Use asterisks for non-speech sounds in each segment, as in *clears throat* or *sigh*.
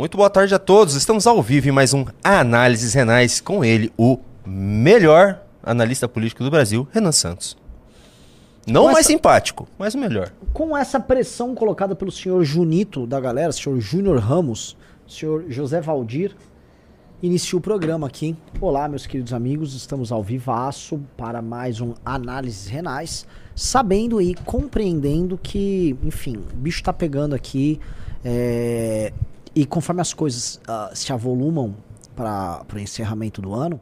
Muito boa tarde a todos. Estamos ao vivo em mais um Análises Renais com ele, o melhor analista político do Brasil, Renan Santos. Não o mais simpático, mas o melhor. Com essa pressão colocada pelo senhor Junito da galera, senhor Júnior Ramos, senhor José Valdir, inicia o programa aqui. Olá, meus queridos amigos, estamos ao vivaço para mais um Análises Renais, sabendo e compreendendo que, enfim, o bicho tá pegando aqui é, e conforme as coisas uh, se avolumam para o encerramento do ano,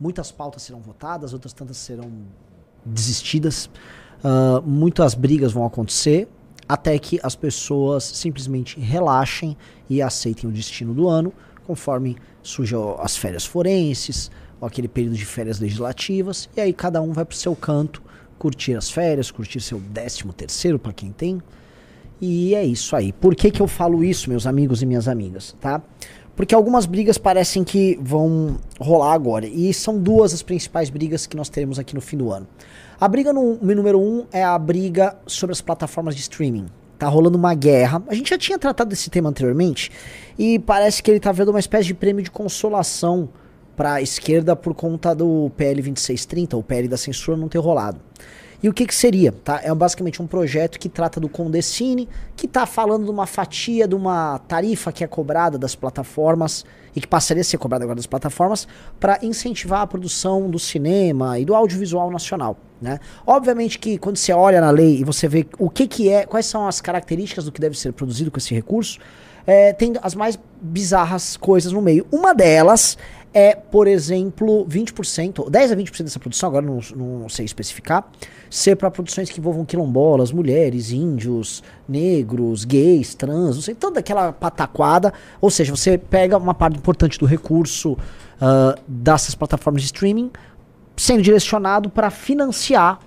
muitas pautas serão votadas, outras tantas serão desistidas, uh, muitas brigas vão acontecer, até que as pessoas simplesmente relaxem e aceitem o destino do ano, conforme surjam as férias forenses, ou aquele período de férias legislativas, e aí cada um vai para o seu canto, curtir as férias, curtir seu décimo terceiro para quem tem. E é isso aí. Por que, que eu falo isso, meus amigos e minhas amigas, tá? Porque algumas brigas parecem que vão rolar agora. E são duas as principais brigas que nós teremos aqui no fim do ano. A briga no, número um é a briga sobre as plataformas de streaming. Tá rolando uma guerra. A gente já tinha tratado desse tema anteriormente. E parece que ele tá vendo uma espécie de prêmio de consolação para a esquerda por conta do PL 2630, o PL da censura, não ter rolado. E o que, que seria? Tá? É basicamente um projeto que trata do Condecine, que está falando de uma fatia, de uma tarifa que é cobrada das plataformas e que passaria a ser cobrada agora das plataformas para incentivar a produção do cinema e do audiovisual nacional. Né? Obviamente que quando você olha na lei e você vê o que, que é, quais são as características do que deve ser produzido com esse recurso, é, tem as mais bizarras coisas no meio. Uma delas é, por exemplo, 20%, 10 a 20% dessa produção, agora não, não sei especificar, ser para produções que envolvam quilombolas, mulheres, índios, negros, gays, trans, não sei, toda aquela pataquada. Ou seja, você pega uma parte importante do recurso uh, dessas plataformas de streaming sendo direcionado para financiar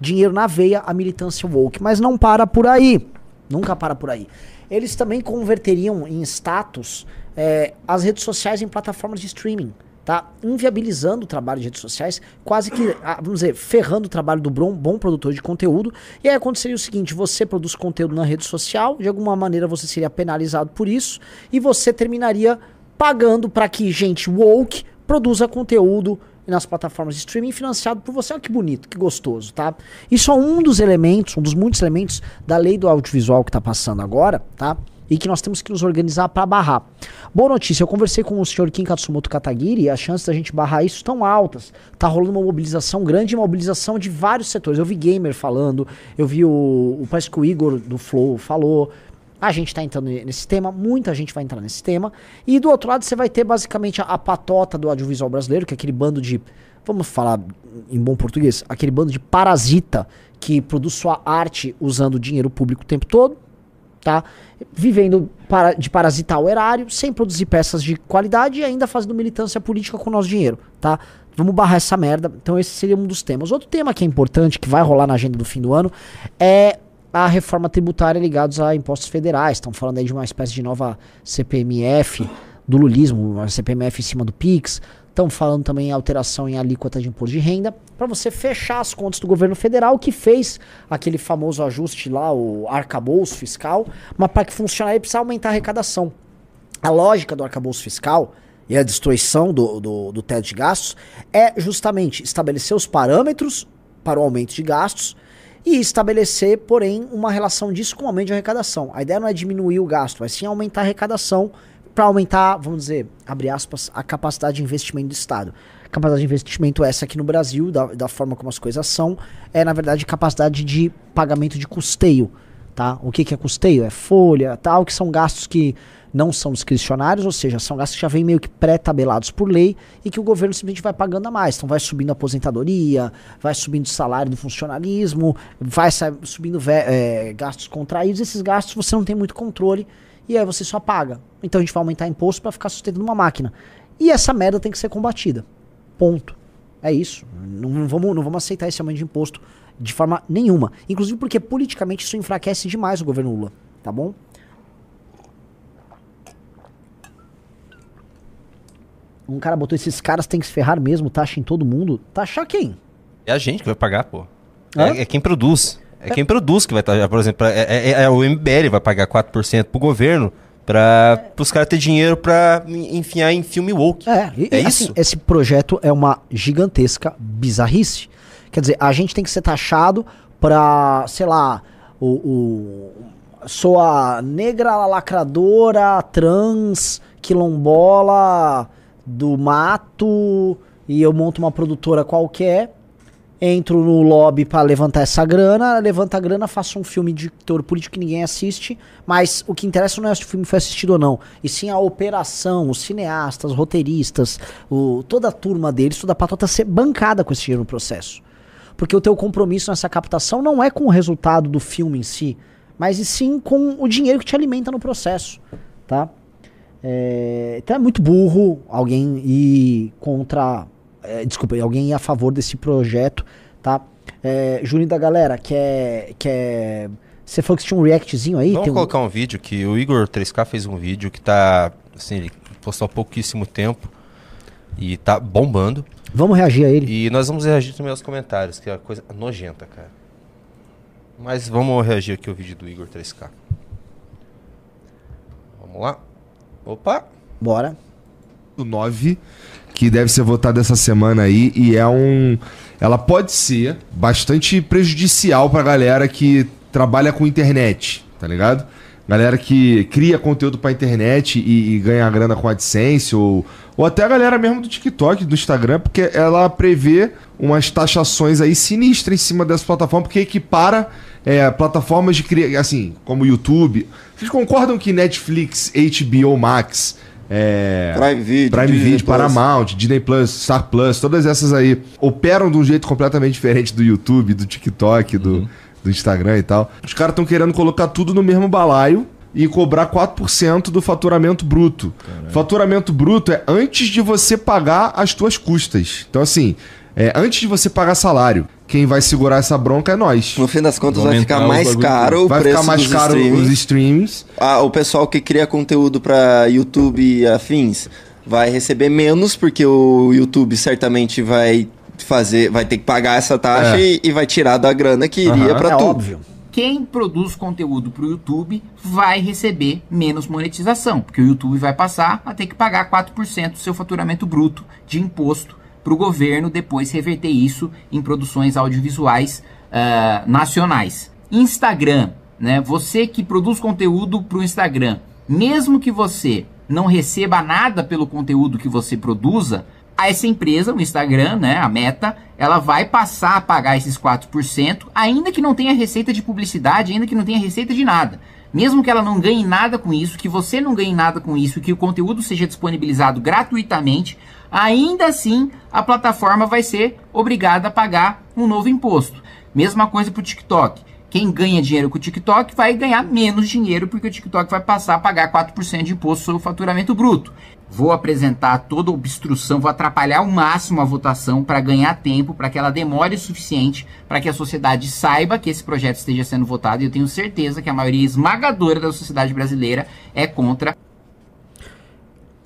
dinheiro na veia a militância woke. Mas não para por aí. Nunca para por aí. Eles também converteriam em status é, as redes sociais em plataformas de streaming tá inviabilizando o trabalho de redes sociais, quase que, ah, vamos dizer, ferrando o trabalho do bom, bom produtor de conteúdo. E aí aconteceria o seguinte: você produz conteúdo na rede social, de alguma maneira você seria penalizado por isso, e você terminaria pagando para que gente woke produza conteúdo nas plataformas de streaming financiado por você. Olha que bonito, que gostoso, tá? Isso é um dos elementos, um dos muitos elementos da lei do audiovisual que está passando agora, tá? E que nós temos que nos organizar para barrar. Boa notícia, eu conversei com o senhor Kim Katsumoto Katagiri e as chances da gente barrar isso estão altas. Tá rolando uma mobilização grande, mobilização de vários setores. Eu vi gamer falando, eu vi o, o parece que o Igor do Flow falou. A gente está entrando nesse tema, muita gente vai entrar nesse tema. E do outro lado você vai ter basicamente a, a patota do audiovisual brasileiro, que é aquele bando de, vamos falar em bom português, aquele bando de parasita que produz sua arte usando dinheiro público o tempo todo tá? Vivendo para, de parasitar o erário, sem produzir peças de qualidade e ainda fazendo militância política com o nosso dinheiro, tá? Vamos barrar essa merda. Então esse seria um dos temas. Outro tema que é importante, que vai rolar na agenda do fim do ano, é a reforma tributária ligados a impostos federais. Estão falando aí de uma espécie de nova CPMF do lulismo, uma CPMF em cima do PIX. Estão falando também em alteração em alíquota de imposto de renda, para você fechar as contas do governo federal, que fez aquele famoso ajuste lá, o arcabouço fiscal, mas para que funcionar precisa aumentar a arrecadação. A lógica do arcabouço fiscal e a destruição do, do, do teto de gastos é justamente estabelecer os parâmetros para o aumento de gastos e estabelecer, porém, uma relação disso com o aumento de arrecadação. A ideia não é diminuir o gasto, mas sim aumentar a arrecadação para aumentar, vamos dizer, abre aspas, a capacidade de investimento do Estado. Capacidade de investimento essa aqui no Brasil, da, da forma como as coisas são, é na verdade capacidade de pagamento de custeio. Tá? O que, que é custeio? É folha, tal, que são gastos que não são discricionários, ou seja, são gastos que já vêm meio que pré-tabelados por lei e que o governo simplesmente vai pagando a mais. Então vai subindo a aposentadoria, vai subindo o salário do funcionalismo, vai subindo é, gastos contraídos. Esses gastos você não tem muito controle e aí você só paga. Então a gente vai aumentar imposto para ficar sustentando uma máquina. E essa merda tem que ser combatida. Ponto. É isso. Não, não, vamos, não vamos aceitar esse aumento de imposto de forma nenhuma. Inclusive porque politicamente isso enfraquece demais o governo Lula. Tá bom? Um cara botou esses caras têm que se ferrar mesmo, taxa em todo mundo. Taxar quem? É a gente que vai pagar, pô. É, é, quem produz. É quem produz que vai estar, por exemplo, é, é, é, o MBL vai pagar 4% pro governo Pra os caras terem dinheiro pra en- enfiar em filme woke. É, e- É assim, isso? esse projeto é uma gigantesca bizarrice. Quer dizer, a gente tem que ser taxado pra, sei lá, o, o- sou a negra lacradora, trans, quilombola do mato e eu monto uma produtora qualquer, entro no lobby pra levantar essa grana, levanta a grana, faço um filme de teor político que ninguém assiste, mas o que interessa não é se o filme foi assistido ou não, e sim a operação, os cineastas, roteiristas, o, toda a turma deles, toda a patota ser bancada com esse dinheiro no processo. Porque o teu compromisso nessa captação não é com o resultado do filme em si, mas e sim com o dinheiro que te alimenta no processo, tá? É, então é muito burro alguém ir contra. É, desculpa, alguém ir a favor desse projeto, tá? É, Juninho da galera, quer. quer você falou que tinha um reactzinho aí? Vamos tem um- colocar um vídeo que o Igor 3K fez um vídeo que tá. Assim, ele postou há pouquíssimo tempo. E tá bombando. Vamos reagir a ele. E nós vamos reagir também aos comentários, que é uma coisa nojenta, cara. Mas vamos reagir aqui ao vídeo do Igor 3K. Vamos lá. Opa! Bora. 9, que deve ser votada essa semana aí, e é um. Ela pode ser bastante prejudicial pra galera que trabalha com internet, tá ligado? Galera que cria conteúdo pra internet e, e ganha grana com AdSense, ou, ou até a galera mesmo do TikTok, do Instagram, porque ela prevê umas taxações aí sinistras em cima dessa plataforma, porque equipara é, plataformas de criação, assim, como o YouTube. Vocês concordam que Netflix, HBO Max, é, Prime Video, Prime Disney Video, Plus. Paramount, Disney Plus, Star Plus, todas essas aí operam de um jeito completamente diferente do YouTube, do TikTok, do, do Instagram e tal. Os caras estão querendo colocar tudo no mesmo balaio e cobrar 4% do faturamento bruto. Faturamento bruto é antes de você pagar as tuas custas. Então, assim, é antes de você pagar salário. Quem vai segurar essa bronca é nós. No fim das contas vai ficar mais caro o Vai preço ficar mais dos caro streamings. os streams. Ah, o pessoal que cria conteúdo pra YouTube e afins vai receber menos, porque o YouTube certamente vai fazer, vai ter que pagar essa taxa É. e, e vai tirar da grana que iria Aham. pra é tu. óbvio. quem produz conteúdo para o YouTube vai receber menos monetização, porque o YouTube vai passar a ter que pagar 4% do seu faturamento bruto de imposto para o governo depois reverter isso em produções audiovisuais ah, nacionais. Instagram, né? Você que produz conteúdo para o Instagram, mesmo que você não receba nada pelo conteúdo que você produza, essa empresa, o Instagram, né, a Meta, ela vai passar a pagar esses 4%, ainda que não tenha receita de publicidade, ainda que não tenha receita de nada. Mesmo que ela não ganhe nada com isso, que você não ganhe nada com isso, que o conteúdo seja disponibilizado gratuitamente, ainda assim a plataforma vai ser obrigada a pagar um novo imposto. Mesma coisa para o TikTok. Quem ganha dinheiro com o TikTok vai ganhar menos dinheiro porque o TikTok vai passar a pagar 4% de imposto sobre o faturamento bruto. Vou apresentar toda a obstrução, vou atrapalhar ao máximo a votação para ganhar tempo, para que ela demore o suficiente, para que a sociedade saiba que esse projeto esteja sendo votado. E eu tenho certeza que a maioria esmagadora da sociedade brasileira é contra.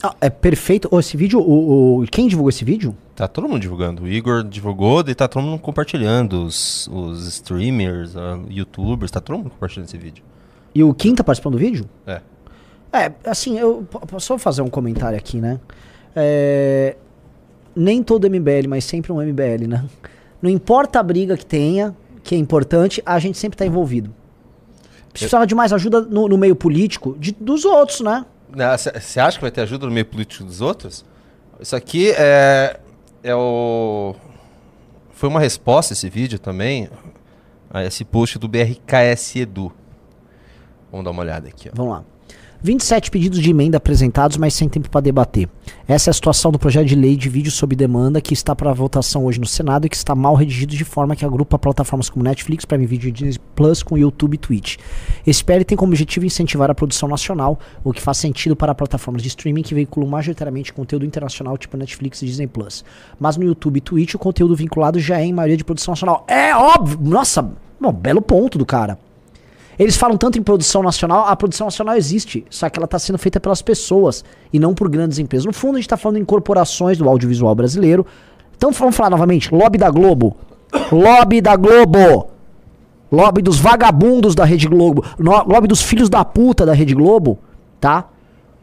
Ah, é perfeito. Ô, esse vídeo, o, o- quem divulgou esse vídeo? Tá todo mundo divulgando. O Igor divulgou e tá todo mundo compartilhando. Os, os streamers, ah, youtubers, tá todo mundo compartilhando esse vídeo. E o Kim tá participando do vídeo? É. É, assim, eu po- posso fazer um comentário aqui, né? É, nem todo MBL, mas sempre um MBL, né? Não importa a briga que tenha, que é importante, a gente sempre tá envolvido. Precisava de mais ajuda no, no meio político de, dos outros, né? Você acha que vai ter ajuda no meio político dos outros? Isso aqui é, é o. Foi uma resposta esse vídeo também a esse post do BRKS Edu. Vamos dar uma olhada aqui, ó. Vamos lá. 27 pedidos de emenda apresentados, mas sem tempo para debater. Essa é a situação do projeto de lei de vídeo sob demanda que está para votação hoje no Senado e que está mal redigido de forma que agrupa plataformas como Netflix, Prime Video e Disney Plus com YouTube e Twitch. Esse PL tem como objetivo incentivar a produção nacional, o que faz sentido para plataformas de streaming que veiculam majoritariamente conteúdo internacional tipo Netflix e Disney Plus. Mas no YouTube e Twitch o conteúdo vinculado já é em maioria de produção nacional. É óbvio! Nossa, bom, belo ponto do cara. Eles falam tanto em produção nacional, a produção nacional existe, só que ela está sendo feita pelas pessoas e não por grandes empresas. No fundo, a gente está falando em corporações do audiovisual brasileiro. Então vamos falar novamente: lobby da Globo. Lobby da Globo. Lobby dos vagabundos da Rede Globo. Lobby dos filhos da puta da Rede Globo. tá?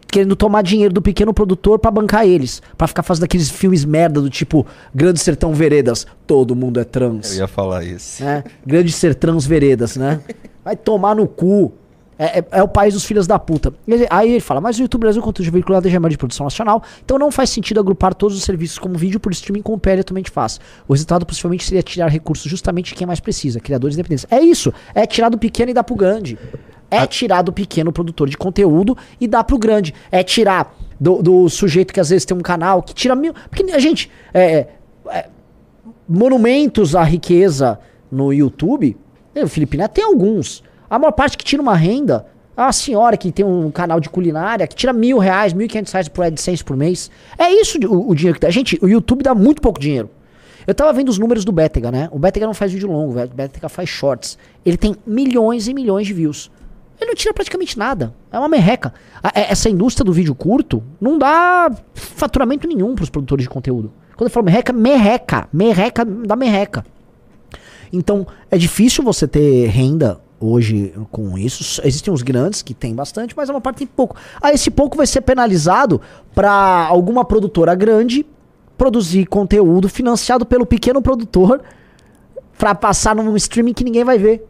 Querendo tomar dinheiro do pequeno produtor pra bancar eles. Pra ficar fazendo aqueles filmes merda do tipo Grande Sertão Veredas. Todo mundo é trans. Eu ia falar isso. né? Grande Sertãos Veredas, né? *laughs* Vai tomar no cu. É, é- é o país dos filhos da puta. Ele- aí ele fala, mas o YouTube Brasil conteúdo veiculado é gemado de produção nacional, então não faz sentido agrupar todos os serviços como vídeo por streaming com o PL atualmente faz. O resultado possivelmente seria tirar recursos justamente de quem mais precisa, criadores independentes. É isso, é tirar do pequeno e dar pro grande. É tirar do pequeno produtor de conteúdo e dar pro grande. É tirar do, do sujeito que às vezes tem um canal que tira mil. Porque a gente. é, é, monumentos à riqueza no YouTube, Felipe Neto tem alguns. A maior parte que tira uma renda, a senhora que tem um canal de culinária, que tira mil reais, mil e quinhentos reais por AdSense por mês. É isso o, o dinheiro que dá. Gente, o YouTube dá muito pouco dinheiro. Eu tava vendo os números do Betega, né? O Betega não faz vídeo longo, o Betega faz shorts. Ele tem milhões e milhões de views. Ele não tira praticamente nada. É uma merreca. A- é- essa indústria do vídeo curto não dá faturamento nenhum pros produtores de conteúdo. Quando eu falo merreca, merreca. Merreca da merreca. Então, é difícil você ter renda hoje com isso. Existem os grandes que tem bastante, mas é uma parte tem pouco. Aí esse pouco vai ser penalizado para alguma produtora grande produzir conteúdo financiado pelo pequeno produtor para passar num streaming que ninguém vai ver.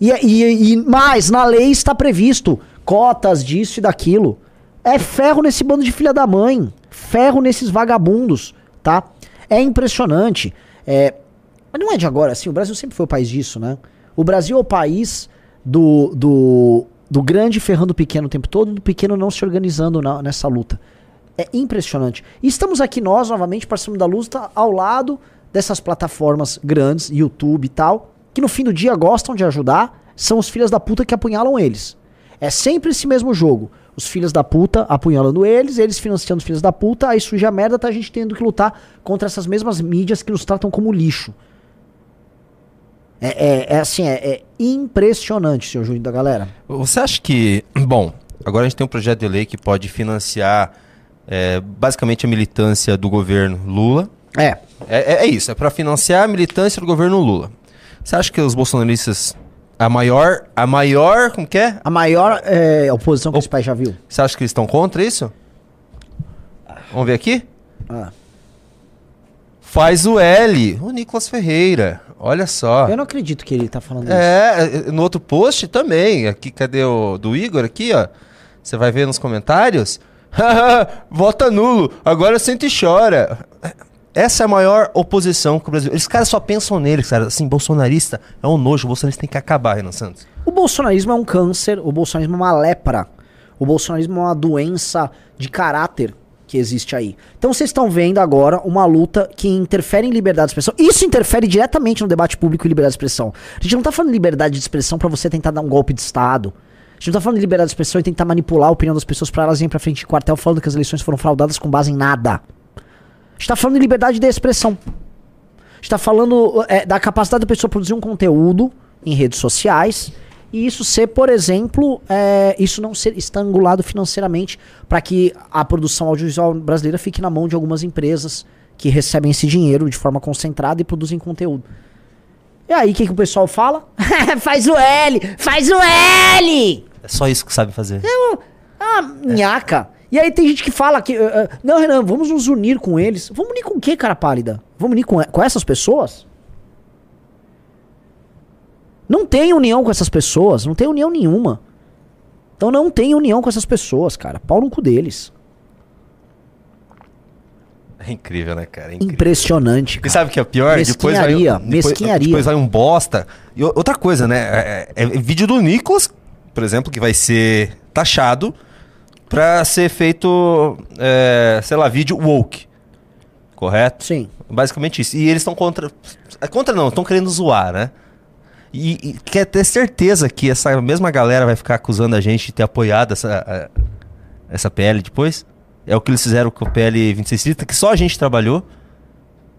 E, e, e mais, na lei está previsto cotas disso e daquilo. É ferro nesse bando de filha da mãe. Ferro nesses vagabundos, tá? É impressionante. É, mas não é de agora, assim, o Brasil sempre foi o país disso, né? O Brasil é o país do, do, do grande ferrando o pequeno o tempo todo, do pequeno não se organizando na- nessa luta. É impressionante. E estamos aqui nós, novamente, participando da luta, ao lado dessas plataformas grandes, YouTube e tal, que no fim do dia gostam de ajudar, são os filhos da puta que apunhalam eles. É sempre esse mesmo jogo. Os filhos da puta apunhalando eles, eles financiando os filhos da puta, aí surge a merda, tá a gente tendo que lutar contra essas mesmas mídias que nos tratam como lixo. É, é- é assim, é, é impressionante, seu Júnior da galera. Você acha que. *clears throat* Bom, agora a gente tem um projeto de lei que pode financiar é, basicamente a militância do governo Lula. É. É, é- é isso, é para financiar a militância do governo Lula. Você acha que os bolsonaristas. A maior. A maior. Como que é? A maior oposição que esse país já viu. Você acha que eles estão contra isso? Vamos ver aqui? Ah. Faz o L, o Nicolas Ferreira. Olha só. Eu não acredito que ele tá falando isso. É, é, no outro post também. Aqui, cadê o do Igor aqui, ó? Você vai ver nos comentários. *laughs* Vota nulo, agora sente e chora. Essa é a maior oposição que o Brasil. Esses caras só pensam neles, cara. Assim, bolsonarista é um nojo, o bolsonarista tem que acabar, Renan Santos. O bolsonarismo é um câncer, o bolsonarismo é uma lepra. O bolsonarismo é uma doença de caráter que existe aí. Então vocês estão vendo agora uma luta que interfere em liberdade de expressão. Isso interfere diretamente no debate público e liberdade de expressão. A gente não tá falando de liberdade de expressão pra você tentar dar um golpe de Estado. A gente não tá falando de liberdade de expressão e tentar manipular a opinião das pessoas pra elas irem pra frente de quartel falando que as eleições foram fraudadas com base em nada. A gente tá falando de liberdade de expressão. A gente tá falando é, da capacidade da pessoa produzir um conteúdo em redes sociais e isso ser, por exemplo, é, isso não ser estrangulado financeiramente para que a produção audiovisual brasileira fique na mão de algumas empresas que recebem esse dinheiro de forma concentrada e produzem conteúdo. E aí, o que, que o pessoal fala? *laughs* faz o L! Faz o L! É só isso que sabe fazer. Ah, nhaca. E aí tem gente que fala que. eh, eh, não, Renan, vamos nos unir com eles. Vamos unir com o quê, cara pálida? Vamos unir com, com essas pessoas? Não tem união com essas pessoas. Não tem união nenhuma. Então não tem união com essas pessoas, cara. Pau no cu deles. É incrível, né, cara? É incrível. Impressionante, E cara. sabe o que é pior? Mesquinharia, vai, depois, mesquinharia. depois vai um bosta. E outra coisa, né? É, é- é vídeo do Nicolas, por exemplo, que vai ser taxado pra ser feito, é, sei lá, vídeo woke. Correto? Sim. Basicamente isso. E eles estão contra. é Contra não, estão querendo zoar, né? E, e quer ter certeza que essa mesma galera vai ficar acusando a gente de ter apoiado essa, a- essa PL depois? É o que eles fizeram com o PL 2630, que só a gente trabalhou.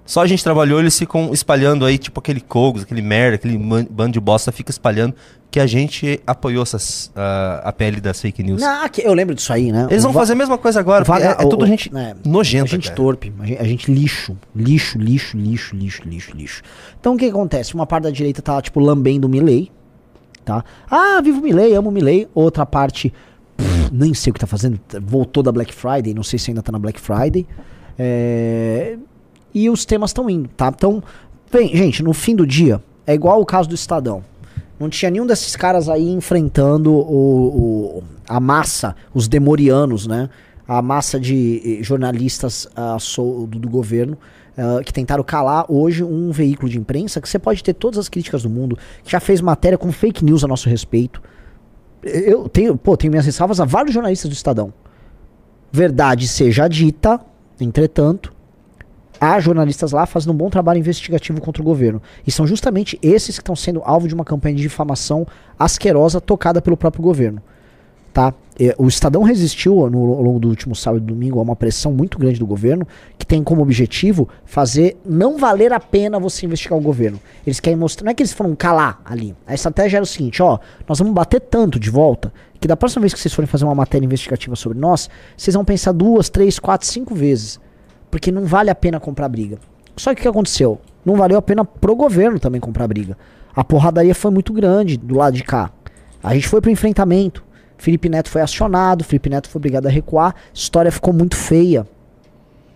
Só a gente trabalhou, eles ficam espalhando aí, tipo aquele Cogos, aquele merda, aquele bando de bosta, fica espalhando que a gente apoiou essas, a, a PL das fake news. Não, eu lembro disso aí, né? Eles O vão fazer a mesma coisa agora, Vaga- é, é tudo o- gente é, nojenta. A gente cara. torpe, a gente, a gente lixo, lixo, lixo, lixo, lixo, lixo, lixo. Então o que acontece? Uma parte da direita tá, tipo, lambendo o Milley, tá? Ah, vivo o Milley, amo o Milley. Outra parte, pff, nem sei o que tá fazendo. Voltou da Black Friday, não sei se ainda tá na Black Friday. É, e os temas estão indo, tá? Então, bem, gente, no fim do dia, é igual o caso do Estadão. Não tinha nenhum desses caras aí enfrentando o, o- a massa, os demorianos, né? A massa de eh, jornalistas sol- do, do governo ah, que tentaram calar hoje um veículo de imprensa que você pode ter todas as críticas do mundo, que já fez matéria com fake news a nosso respeito. Eu tenho, pô, tenho minhas ressalvas a vários jornalistas do Estadão. Verdade seja dita, entretanto, há jornalistas lá fazendo um bom trabalho investigativo contra o governo. E são justamente esses que estão sendo alvo de uma campanha de difamação asquerosa tocada pelo próprio governo. Tá? É, O Estadão resistiu no, ao longo do último sábado e domingo a uma pressão muito grande do governo, que tem como objetivo fazer não valer a pena você investigar o governo. Eles querem mostrar, não é que eles foram calar ali. A estratégia era o seguinte, ó, nós vamos bater tanto de volta que da próxima vez que vocês forem fazer uma matéria investigativa sobre nós, vocês vão pensar duas, três, quatro, cinco vezes. Porque não vale a pena comprar briga. Só que o que aconteceu? Não valeu a pena pro governo também comprar briga. A porradaria foi muito grande do lado de cá. A gente foi pro enfrentamento. Felipe Neto foi acionado, Felipe Neto foi obrigado a recuar. A história ficou muito feia.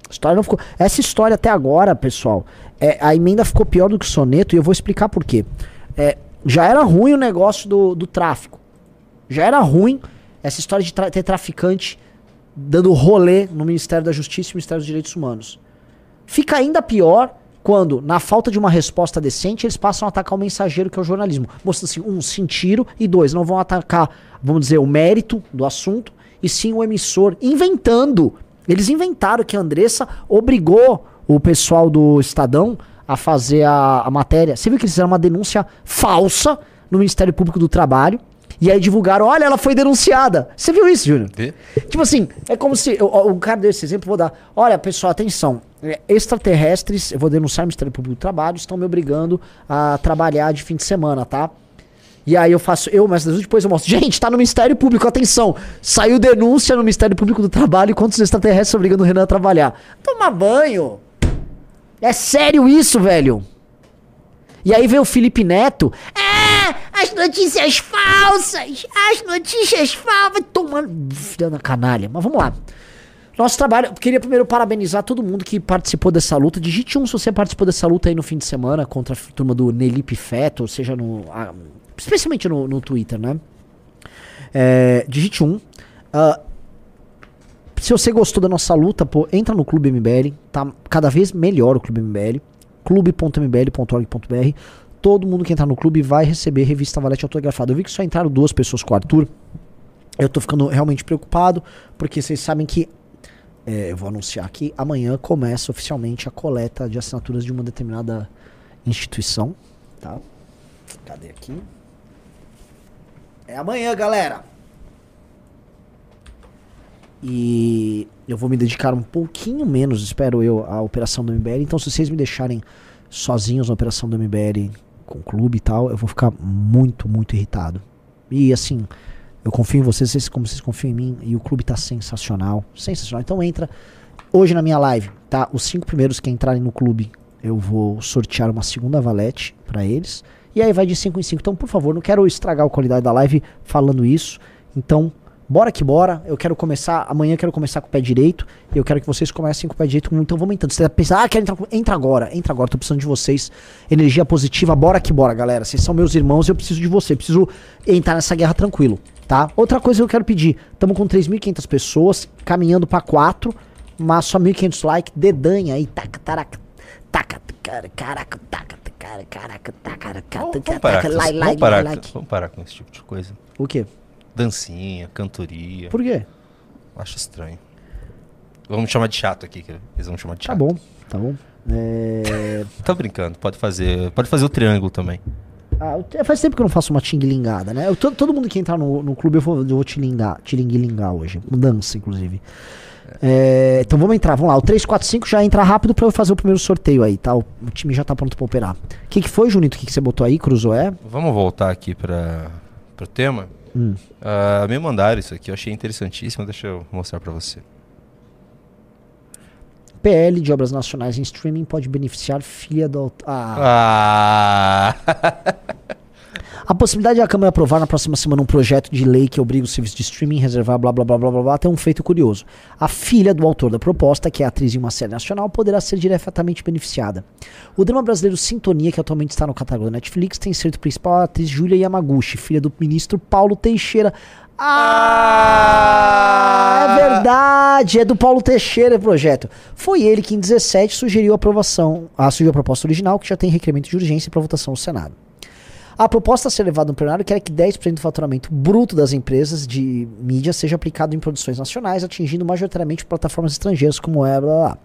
História não ficou. Essa história até agora, pessoal, é, a emenda ficou pior do que o soneto e eu vou explicar por quê. É, já era ruim o negócio do, do tráfico. Já era ruim essa história de tra- ter traficante dando rolê no Ministério da Justiça e Ministério dos Direitos Humanos. Fica ainda pior quando, na falta de uma resposta decente, eles passam a atacar o mensageiro, que é o jornalismo. Mostrando assim, um, sentiram, e dois, não vão atacar, vamos dizer, o mérito do assunto, e sim o emissor, inventando. Eles inventaram que a Andressa obrigou o pessoal do Estadão a fazer a, a matéria. Você viu que eles fizeram uma denúncia falsa no Ministério Público do Trabalho, e aí divulgaram, olha, ela foi denunciada. Você viu isso, Júnior? Tipo assim, é como se. O, o cara deu esse exemplo, vou dar. Olha, pessoal, atenção. é, Extraterrestres, eu vou denunciar o Ministério Público do Trabalho, estão me obrigando a trabalhar de fim de semana, tá? E aí eu faço, eu, mas depois eu mostro. Gente, tá no Ministério Público, atenção! Saiu denúncia no Ministério Público do Trabalho contra os extraterrestres estão obrigando o Renan a trabalhar. Toma banho! É sério isso, velho? E aí veio o Felipe Neto. É, as notícias falsas! As notícias falsas! Tomando. Filha da canalha. Mas vamos lá. Nosso trabalho. Queria primeiro parabenizar todo mundo que participou dessa luta. Digite um se você participou dessa luta aí no fim de semana contra a turma do Nelipe Feto, seja no. especialmente no, no Twitter, né? É, digite um. Ah, se você gostou da nossa luta, pô, entra no Clube MBL. Tá cada vez melhor o Clube MBL. clube.mbl.org.br. Todo mundo que entrar no clube vai receber revista Valete autografada. Eu vi que só entraram duas pessoas com o Arthur. Eu tô ficando realmente preocupado, porque vocês sabem que. é, eu vou anunciar aqui. Amanhã começa oficialmente a coleta de assinaturas de uma determinada instituição. Tá? Cadê aqui? É amanhã, galera! E eu vou me dedicar um pouquinho menos, espero eu, à operação do MBL. Então, se vocês me deixarem sozinhos na operação do MBL com o clube e tal, eu vou ficar muito, muito irritado. E assim, eu confio em vocês, vocês como vocês confiam em mim, e o clube tá sensacional. Sensacional. Então entra hoje na minha live, tá? Os cinco primeiros que entrarem no clube, eu vou sortear uma segunda valete pra eles. E aí vai de 5 em 5. Então, por favor, não quero estragar a qualidade da live falando isso. Então, bora que bora. Eu quero começar. Amanhã eu quero começar com o pé direito. E eu quero que vocês comecem com o pé direito. Então vamos entrando. Você pensa, ah, quero entrar. com- Entra agora, entra agora. Tô precisando de vocês. Energia positiva, bora que bora, galera. Vocês são meus irmãos eu preciso de você. Preciso entrar nessa guerra tranquilo, tá? Outra coisa que eu quero pedir: estamos com 3.500 pessoas, caminhando pra 4, mas só 1.500 likes. Dedanha aí, taca, taraca, taca, cara, caraca, taca, cara, caraca, taca, taca, Vamos, vamos parar, taca, com like, isso. like, vamos, parar, like. com- vamos parar com esse tipo de coisa. O quê? Dancinha, cantoria. Por quê? Acho estranho. Vamos chamar de chato aqui, que eles vão chamar de Tá chato. bom, tá bom. É... *laughs* Tô brincando, pode fazer. Pode fazer o triângulo também. Ah, faz tempo que eu não faço uma tinglingada, né? Eu, to- todo mundo que entrar no, no clube eu vou, eu vou tilingar, tilinguilingar hoje. Mudança, inclusive. É, então vamos entrar, vamos lá. O 345 já entra rápido pra eu fazer o primeiro sorteio aí, tá? O, o time já tá pronto pra operar. O que, que foi, Junito? O que, que você botou aí? Cruzou é? Vamos voltar aqui para o tema. Hum. Ah, me mandaram isso aqui, eu achei interessantíssimo. Deixa eu mostrar para você. PL de obras nacionais em streaming pode beneficiar filha do. Ah. Ah! *laughs* A possibilidade da Câmara aprovar na próxima semana um projeto de lei que obriga o serviço de streaming a reservar blá blá blá blá blá blá tem um feito curioso. A filha do autor da proposta, que é atriz em uma série nacional, poderá ser diretamente beneficiada. O drama brasileiro Sintonia, que atualmente está no catálogo da Netflix, tem sido principal a atriz Júlia Yamaguchi, filha do ministro Paulo Teixeira. Ah, é verdade, é do Paulo Teixeira o projeto. Foi ele que em 17 sugeriu a aprovação, a, sugeriu a proposta original, que já tem requerimento de urgência para votação no Senado. A proposta a ser levada no plenário quer que 10% do faturamento bruto das empresas de mídia seja aplicado em produções nacionais, atingindo majoritariamente plataformas estrangeiras como é, blá, blá.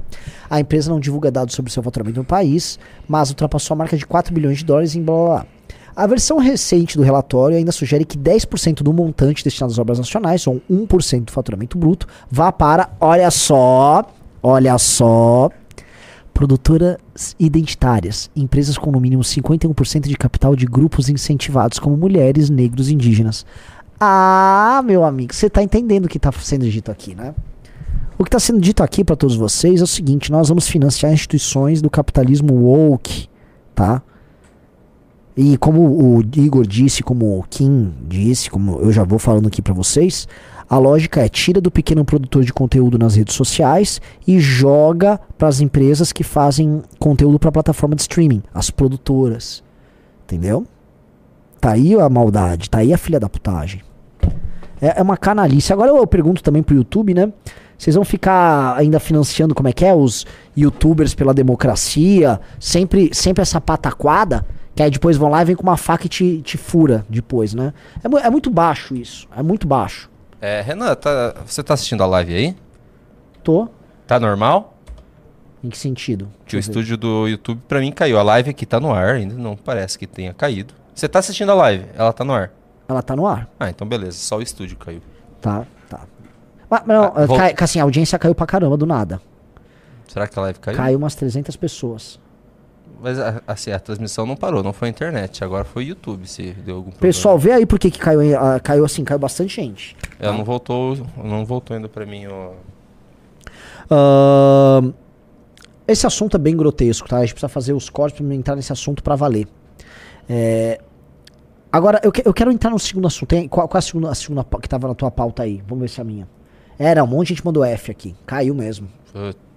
A empresa não divulga dados sobre seu faturamento no país, mas ultrapassou a marca de 4 bilhões de dólares em blá blá blá. A versão recente do relatório ainda sugere que 10% do montante destinado às obras nacionais, ou 1% do faturamento bruto, vá para, olha só, olha só, produtoras identitárias, empresas com no mínimo 51% de capital de grupos incentivados, como mulheres, negros indígenas. Ah, meu amigo, você tá entendendo o que tá sendo dito aqui, né? O que está sendo dito aqui para todos vocês é o seguinte: nós vamos financiar instituições do capitalismo woke, tá? E como o Igor disse, como o Kim disse, como eu já vou falando aqui para vocês, a lógica é tira do pequeno produtor de conteúdo nas redes sociais e joga para as empresas que fazem conteúdo para plataforma de streaming, as produtoras. Entendeu? Tá aí a maldade, tá aí a filha da putagem. É, é uma canalice. Agora eu pergunto também pro YouTube, né? Vocês vão ficar ainda financiando como é que é os youtubers pela democracia, sempre sempre essa pataquada, que aí depois vão lá e vem com uma faca e te, te fura depois, né? É, é muito baixo isso, é muito baixo. É, Renan, tá- você tá assistindo a live aí? Tô? Tá normal? Em que sentido? Que o estúdio do YouTube pra mim caiu. A live aqui tá no ar, ainda não parece que tenha caído. Você tá assistindo a live, ela tá no ar. Ela tá no ar. Ah, então beleza, só o estúdio caiu. Tá, tá. Mas, mas não, Ah, cai, assim, a audiência caiu pra caramba do nada. Será que a live caiu? Caiu umas 300 pessoas. Mas a- assim, a transmissão não parou, não foi a internet, agora foi o YouTube, se deu algum problema. Pessoal, vê aí por que caiu, ah, caiu assim, caiu bastante gente. Ela não voltou, não voltou ainda pra mim, ó. Ahn, esse assunto é bem grotesco, tá? A gente precisa fazer os cortes pra entrar nesse assunto pra valer. É, agora, eu, que- eu quero entrar no segundo assunto. Tem- qual, qual é a segunda, a segunda que tava na tua pauta aí? Vamos ver se é a minha. Era, um monte de gente mandou F aqui. Caiu mesmo. Putz.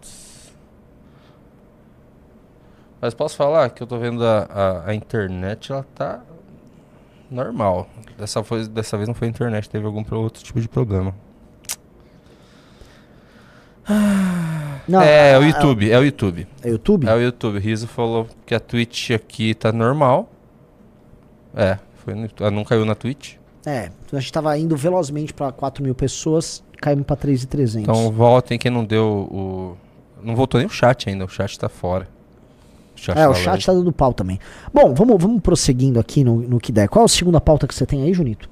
Mas posso falar que eu tô vendo a, a, a internet, ela tá normal. Dessa, foi, dessa vez não foi a internet, teve algum outro tipo de problema. Não, é, a- o YouTube, é o YouTube. É YouTube? É o YouTube. Riso falou que a Twitch aqui tá normal. É, foi no, ah, não caiu na Twitch. É, a gente tava indo velozmente pra 4 mil pessoas, caímos pra 3,300. Então voltem quem não deu o. Não voltou nem o chat ainda, o chat tá fora. Chat é, o chat live. tá dando pau também. Bom, vamos, vamos prosseguindo aqui no, no que der. Qual a segunda pauta que você tem aí, Junito?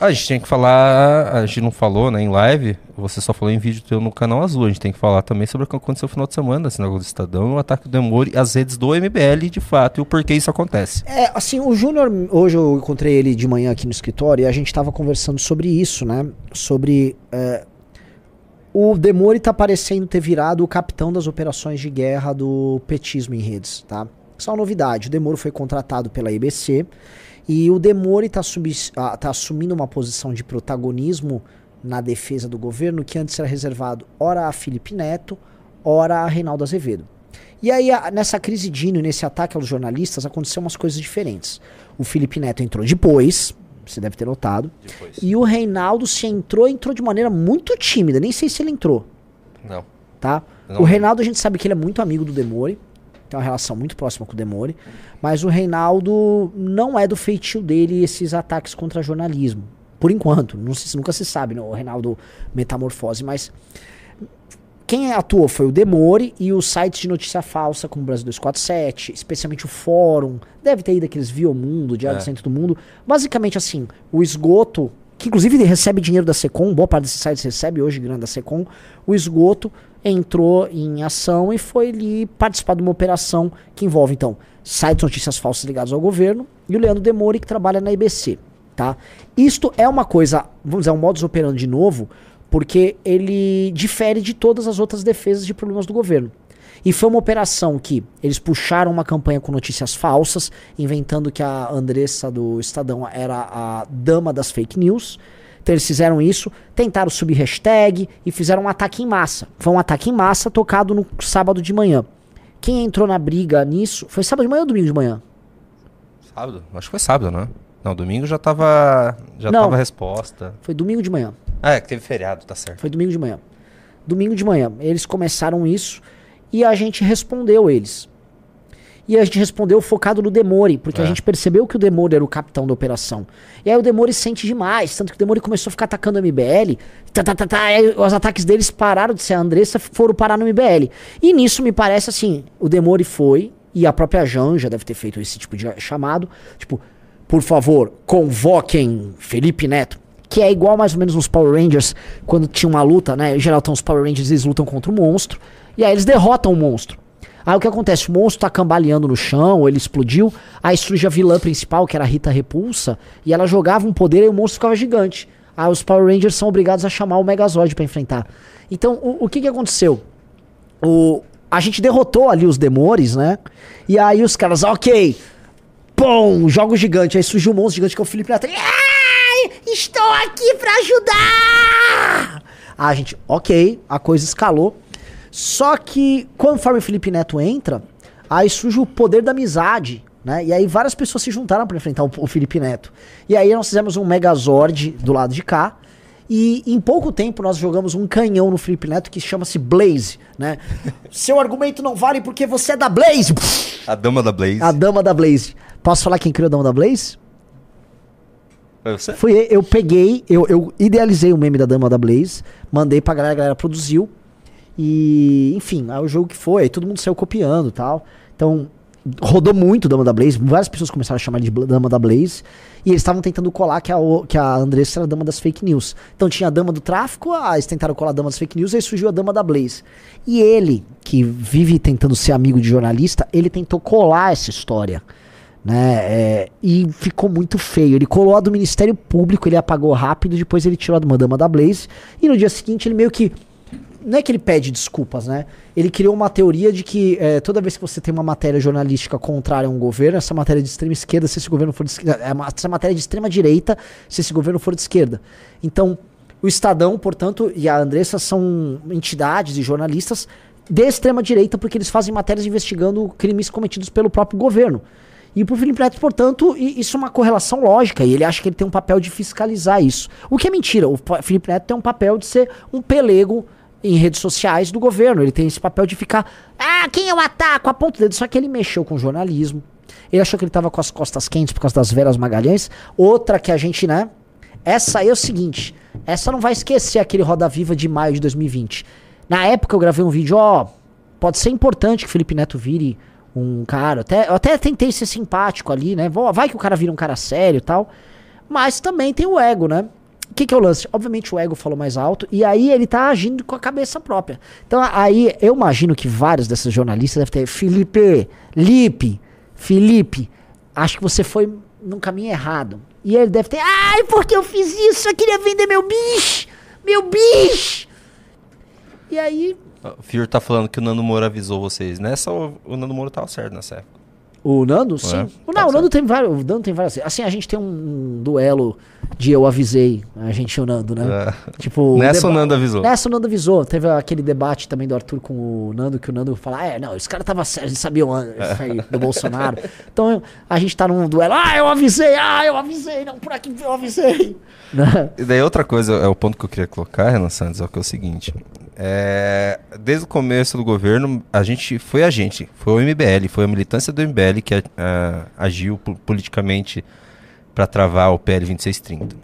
A gente tem que falar, a gente não falou, né, em live, você só falou em vídeo teu no canal azul, a gente tem que falar também sobre o que aconteceu no final de semana, assim, do Estadão, o ataque do Demore e as redes do MBL, de fato, e o porquê isso acontece. É, assim, o Júnior, hoje eu encontrei ele de manhã aqui no escritório e a gente tava conversando sobre isso, né? Sobre. é, o Demore tá parecendo ter virado o capitão das operações de guerra do petismo em redes, tá? É uma novidade. O Demore foi contratado pela IBC e o Demore tá, subis- ah, tá assumindo uma posição de protagonismo na defesa do governo que antes era reservado ora a Felipe Neto, ora a Reinaldo Azevedo. E aí, a- nessa crise Dino e nesse ataque aos jornalistas, aconteceu umas coisas diferentes. O Felipe Neto entrou depois, você deve ter notado. Depois. E o Reinaldo se entrou, entrou de maneira muito tímida. Nem sei se ele entrou, Não. tá? Não. O Reinaldo, a gente sabe que ele é muito amigo do Demore. Tem uma relação muito próxima com o Demore. Mas o Reinaldo não é do feitio dele esses ataques contra jornalismo. Por enquanto. Não se, nunca se sabe, né? O Reinaldo metamorfose, mas quem atuou foi o Demore e os sites de notícia falsa, como o Brasil 247, especialmente o Fórum, deve ter ido aqueles Mundo, Diário É. do Centro do Mundo. Basicamente, assim, o esgoto, que inclusive ele recebe dinheiro da Secom, boa parte desses sites recebe hoje grana da Secom, o esgoto entrou em ação e foi ali participar de uma operação que envolve, então, sites de notícias falsas ligados ao governo e o Leandro Demore, que trabalha na IBC, tá? Isto é uma coisa, vamos dizer, um modus operandi de novo, porque ele difere de todas as outras defesas de problemas do governo. E foi uma operação que eles puxaram uma campanha com notícias falsas, inventando que a Andressa do Estadão era a dama das fake news. Então eles fizeram isso, tentaram subir hashtag e fizeram um ataque em massa. Foi um ataque em massa tocado no sábado de manhã. Quem entrou na briga nisso foi sábado de manhã ou domingo de manhã? Sábado? Acho que foi sábado, né? Não, domingo já tava. Já Não. tava a resposta. Foi domingo de manhã. Ah, é que teve feriado, tá certo. Foi domingo de manhã. Domingo de manhã. Eles começaram isso e a gente respondeu eles. E a gente respondeu focado no Demore, porque a É. gente percebeu que o Demore era o capitão da operação. E aí o Demore sente demais, tanto que o Demore começou a ficar atacando o MBL. Tá, tá, tá, tá, os ataques deles pararam de ser a Andressa, foram parar no MBL. E nisso me parece assim, o Demore foi, e a própria Janja deve ter feito esse tipo de chamado, tipo, por favor, convoquem Felipe Neto. Que é igual mais ou menos nos Power Rangers, quando tinha uma luta, né? Em geral, estão os Power Rangers, eles lutam contra o monstro. E aí eles derrotam o monstro. Aí o que acontece? O monstro tá cambaleando no chão, ele explodiu. Aí surge a vilã principal, que era a Rita Repulsa, e ela jogava um poder e o monstro ficava gigante. Aí os Power Rangers são obrigados a chamar o Megazord pra enfrentar. Então, o, o que que aconteceu? O, a gente derrotou ali os demores, né? E aí os caras, ok, pum, jogo gigante. Aí surgiu um monstro gigante que é o Felipe Neto. Ai, estou aqui pra ajudar! Ah, gente, ok, a coisa escalou. Só que conforme o Felipe Neto entra, aí surge o poder da amizade, né? E aí várias pessoas se juntaram pra enfrentar o, o Felipe Neto. E aí nós fizemos um Megazord do lado de cá. E em pouco tempo nós jogamos um canhão no Felipe Neto que chama-se Blaze, né? *laughs* Seu argumento não vale porque você é da Blaze. A dama da Blaze. A dama da Blaze. Posso falar quem criou a dama da Blaze? Você? Fui eu, peguei, eu, eu idealizei o meme da Dama da Blaze, mandei pra galera, a galera produziu. E, enfim, aí o jogo que foi, aí todo mundo saiu copiando e tal. Então, rodou muito Dama da Blaze, várias pessoas começaram a chamar de Dama da Blaze. E eles estavam tentando colar que a, que a Andressa era a Dama das Fake News. Então tinha a Dama do Tráfico, ah, eles tentaram colar a Dama das Fake News, aí surgiu a Dama da Blaze. E ele, que vive tentando ser amigo de jornalista, ele tentou colar essa história né? é, e ficou muito feio. Ele colou a do Ministério Público, ele apagou rápido, depois ele tirou a do Madama da Blaze, e no dia seguinte ele meio que. Não é que ele pede desculpas, né? Ele criou uma teoria de que é, toda vez que você tem uma matéria jornalística contrária a um governo, essa matéria é de extrema esquerda, se esse governo for de esquerda. É essa matéria é de extrema direita, se esse governo for de esquerda. Então, o Estadão, portanto, e a Andressa são entidades e jornalistas de extrema direita, porque eles fazem matérias investigando crimes cometidos pelo próprio governo. E pro Felipe Neto, portanto, isso é uma correlação lógica, e ele acha que ele tem um papel de fiscalizar isso. O que é mentira, o Felipe Neto tem um papel de ser um pelego em redes sociais do governo. Ele tem esse papel de ficar, ah, quem eu ataco? Aponta o dedo. Só que ele mexeu com jornalismo. Ele achou que ele tava com as costas quentes por causa das Veras Magalhães. Outra que a gente, né? Essa aí é o seguinte: essa não vai esquecer aquele Roda Viva de maio de 2020. Na época eu gravei um vídeo, ó, pode ser importante que Felipe Neto vire um cara. Até, eu até tentei ser simpático ali, né? Vai que o cara vira um cara sério e tal. Mas também tem o ego, né? O que, que é o lance? Obviamente o ego falou mais alto e aí ele tá agindo com a cabeça própria. Então aí eu imagino que vários desses jornalistas devem ter Felipe, Lipe, Felipe, acho que você foi num caminho errado. E ele deve ter, ai, porque eu fiz isso? Eu queria vender meu bicho, meu bicho. E aí O Fior tá falando que o Nando Moura avisou vocês. Nessa, o, o Nando Moura tava certo nessa época. O Nando, sim. É, não, tá o Nando tem vários. O Nando tem várias. Assim, a gente tem um, duelo de eu avisei, a gente e o Nando, né? É. Tipo. Nessa deba- o Nando avisou. Nessa o Nando avisou. Teve aquele debate também do Arthur com o Nando, que o Nando fala: ah, é, não, esse cara tava eles sabiam antes *laughs* isso aí do Bolsonaro. Então a gente tá num duelo, ah, eu avisei, ah, eu avisei, não, por aqui eu avisei. Né? E daí outra coisa, é o ponto que eu queria colocar, Renan Santos, é o que é o seguinte. É, desde o começo do governo, a gente foi a gente, foi o MBL, foi a militância do MBL que ah, agiu po- politicamente para travar o PL 2630.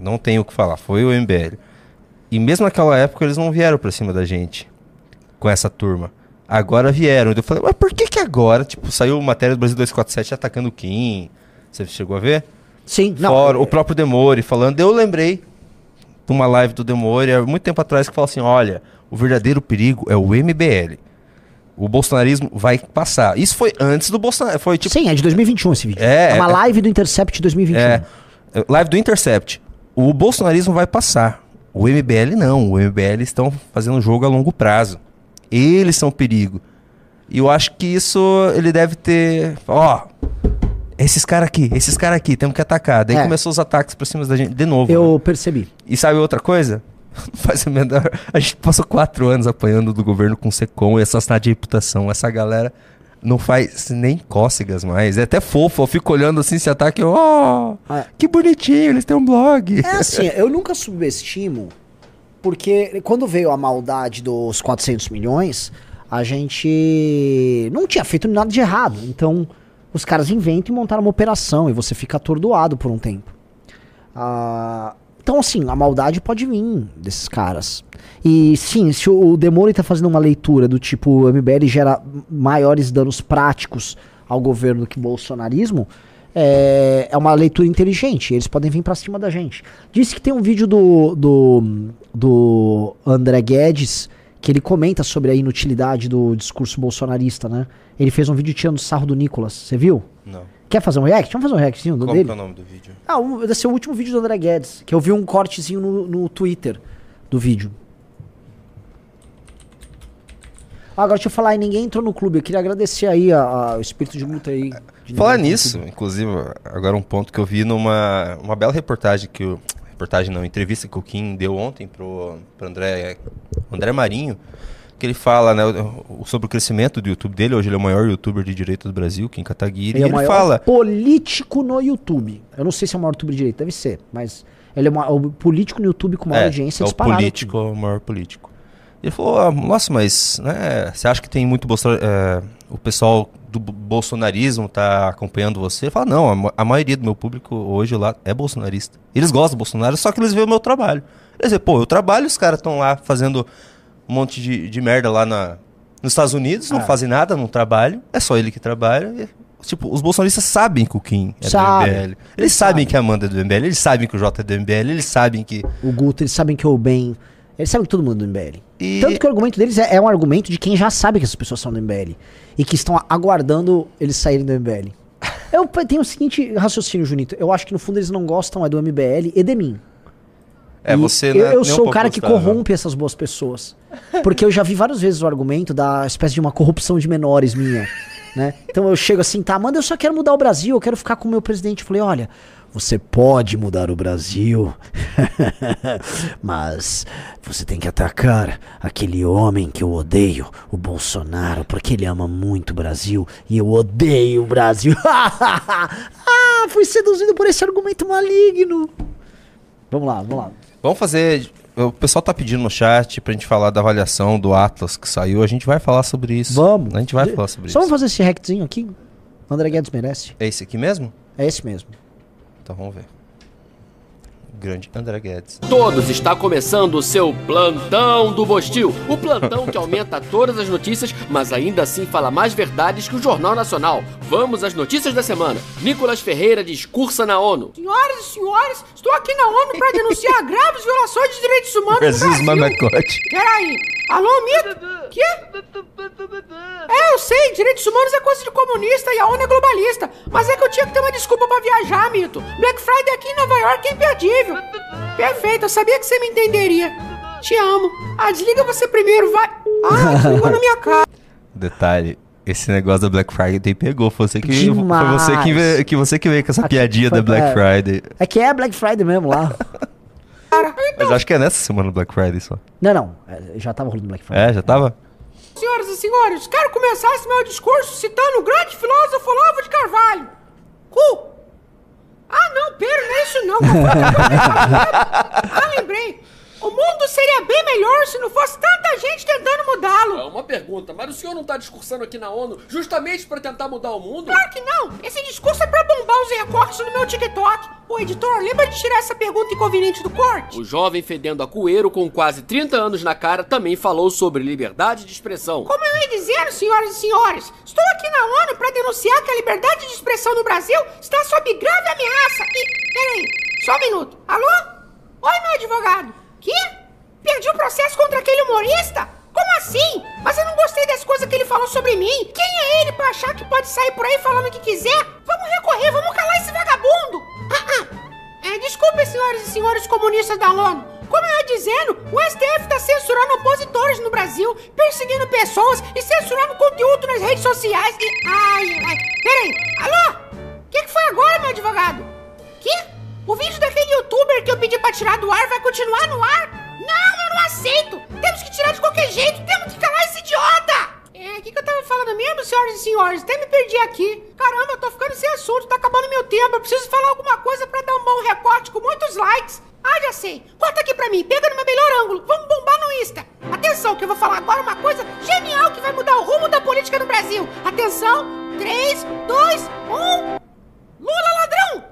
Não tenho o que falar, foi o MBL. E mesmo naquela época eles não vieram pra cima da gente com essa turma. Agora vieram. Eu falei, mas por que que agora? Tipo, saiu matéria do Brasil 247 atacando o Kim. Você chegou a ver? Sim, não. Fora o próprio Demore falando, eu lembrei de uma live do Demore há muito tempo atrás que fala assim: olha, o verdadeiro perigo é o MBL. O bolsonarismo vai passar. Isso foi antes do Bolsonaro. Foi tipo. Sim, é de 2021 esse vídeo. É, uma é- live do Intercept 2021. É, é, live do Intercept. O bolsonarismo vai passar. O MBL não. O MBL estão fazendo jogo a longo prazo. Eles são o perigo. E eu acho que isso ele deve ter. Ó. Esses caras aqui, esses caras aqui, temos que atacar. Daí É. começou os ataques pra cima da gente de novo. né? Eu percebi. E sabe outra coisa? Não *laughs* faz a menor. A gente passou quatro anos apanhando do governo com secom e assassinato de reputação. Essa galera não faz nem cócegas mais. É até fofo. Eu fico olhando assim esse ataque. Ó, Ah. que bonitinho, eles têm um blog. É assim, eu nunca subestimo, porque quando veio a maldade dos 400 milhões, a gente não tinha feito nada de errado. Então, os caras inventam e montaram uma operação e você fica atordoado por um tempo. Ah, então, assim, a maldade pode vir desses caras. E sim, se o o Demone tá fazendo uma leitura do tipo o MBL gera maiores danos práticos ao governo que bolsonarismo, é, é uma leitura inteligente. Eles podem vir pra cima da gente. Disse que tem um vídeo do, do, do André Guedes que ele comenta sobre a inutilidade do discurso bolsonarista, né? Ele fez um vídeo tirando sarro do Nicolas. Você viu? Não. Quer fazer um react? Vamos fazer um reactzinho do Como dele? que é o nome do vídeo? Ah, um, deve ser o último vídeo do André Guedes, que eu vi um cortezinho no, no Twitter do vídeo. Ah, agora deixa eu falar aí, ninguém entrou no clube. Eu queria agradecer aí a, a- o espírito de luta aí. de Falar nisso, inclusive, agora um ponto que eu vi numa uma bela reportagem que o. Reportagem não, entrevista que o Kim deu ontem pro, pro André, André Marinho, que ele fala né, sobre o crescimento do YouTube dele. Hoje ele é o maior youtuber de direito do Brasil, Kim Kataguiri. Ele é o ele maior fala. político no YouTube. Eu não sei se é o maior youtuber de direito, deve ser, mas ele é uma- o político no YouTube com maior É, audiência é o disparado. político, o maior político. Ele falou, ah, nossa, mas né, você acha que tem muito é, o pessoal do bo- bolsonarismo tá acompanhando você? Fala, não, a, ma- a maioria do meu público hoje lá é bolsonarista. Eles gostam do Bolsonaro, só que eles veem o meu trabalho. Eles dizem, pô, eu trabalho, os caras estão lá fazendo um monte de, de merda lá na, nos Estados Unidos, Ah. não fazem nada, não trabalham, é só ele que trabalha. e, tipo, os bolsonaristas sabem que o Kim é Sabe. do MBL. Eles, Eles sabem sabem. que a Amanda é do MBL, eles sabem que o Jota é do MBL, eles sabem que... O Guto, eles sabem que o Ben. Eles sabem que todo mundo é do MBL. E- Tanto que o argumento deles é, é um argumento de quem já sabe que essas pessoas são do MBL. E que estão aguardando eles saírem do MBL. *laughs* Eu tenho o seguinte raciocínio, Junito. Eu acho que no fundo eles não gostam é do MBL e de mim. É, E você eu, não é eu sou o cara que corrompe essas boas pessoas. Porque eu já vi várias vezes o argumento da espécie de uma corrupção de menores minha. Né? Então eu chego assim, tá, Amanda, eu só quero mudar o Brasil, eu quero ficar com o meu presidente. Eu falei, olha, você pode mudar o Brasil, *laughs* mas você tem que atacar aquele homem que eu odeio, o Bolsonaro, porque ele ama muito o Brasil e eu odeio o Brasil. *laughs* ah, fui seduzido por esse argumento maligno. Vamos lá, vamos lá. Vamos fazer. O pessoal tá pedindo no chat pra gente falar da avaliação do Atlas que saiu. A gente vai falar sobre isso. Vamos. A gente vai falar sobre Só isso. vamos fazer esse rectzinho aqui. André Guedes merece. É esse aqui mesmo? É esse mesmo. Então vamos ver. Grande André Guedes. Todos está começando o seu plantão do Bostil. O plantão que aumenta *laughs* todas as notícias, mas ainda assim fala mais verdades que o Jornal Nacional. Vamos às notícias da semana. Nicolas Ferreira discursa na ONU. Senhoras e senhores, estou aqui na ONU para denunciar *laughs* graves violações de direitos humanos Brasil no Brasil. Peraí. Alô, Mito? Quê? É, eu sei, direitos humanos é coisa de comunista e a ONU é globalista. Mas é que eu tinha que ter uma desculpa pra viajar, Mito. Black Friday aqui em Nova York é imperdível. Perfeito, eu sabia que você me entenderia. Te amo. Ah, desliga você primeiro, vai. Ah, desligou na minha cara. *laughs* Detalhe. Esse negócio da Black Friday pegou. Foi você que, foi você que, veio, que você que veio com essa Aqui piadinha da Black é. Friday. É que é Black Friday mesmo lá. *laughs* Mas acho que é nessa semana Black Friday só. não, não. é, Já tava rolando Black Friday. É, já tava? Senhoras e senhores, quero começar esse meu discurso citando o grande filósofo Olavo de Carvalho. Cu! Ah, não, pera, não é isso não. ah, lembrei. O mundo seria bem melhor se não fosse tanta gente tentando É mudá-lo. uma pergunta, mas o senhor não está discursando aqui na ONU justamente para tentar mudar o mundo? Claro que não. Esse discurso é pra bombar os recortes no meu TikTok. Ô, editor, lembra de tirar essa pergunta inconveniente do corte? O jovem fedendo a coeiro com quase 30 anos na cara também falou sobre liberdade de expressão. Como eu ia dizendo, senhoras e senhores, estou aqui na ONU para denunciar que a liberdade de expressão no Brasil está sob grave ameaça. E, peraí, só um minuto. Alô? Oi, meu advogado. Que? Perdi o processo contra aquele humorista? Como assim? Mas eu não gostei das coisas que ele falou sobre mim. Quem é ele pra achar que pode sair por aí falando o que quiser? Vamos recorrer, vamos calar esse vagabundo. Ah, ah. É, desculpe, senhoras e senhores comunistas da ONU. como eu ia dizendo, o STF tá censurando opositores no Brasil, perseguindo pessoas e censurando conteúdo nas redes sociais e... Ai, ai, peraí, alô? O que, que foi agora, meu advogado? Que? O vídeo daquele youtuber que eu pedi pra tirar do ar vai continuar no ar? Não, eu não aceito! Temos que tirar de qualquer jeito, temos que calar esse idiota! É, o que, que eu tava falando mesmo, senhoras e senhores? Até me perdi aqui. Caramba, eu tô ficando sem assunto, tá acabando meu tempo. Eu preciso falar alguma coisa pra dar um bom recorte com muitos likes. Ah, já sei. Corta aqui pra mim, pega no meu melhor ângulo. Vamos bombar no Insta. Atenção, que eu vou falar agora uma coisa genial que vai mudar o rumo da política no Brasil. Atenção, 3, 2, 1. Lula ladrão!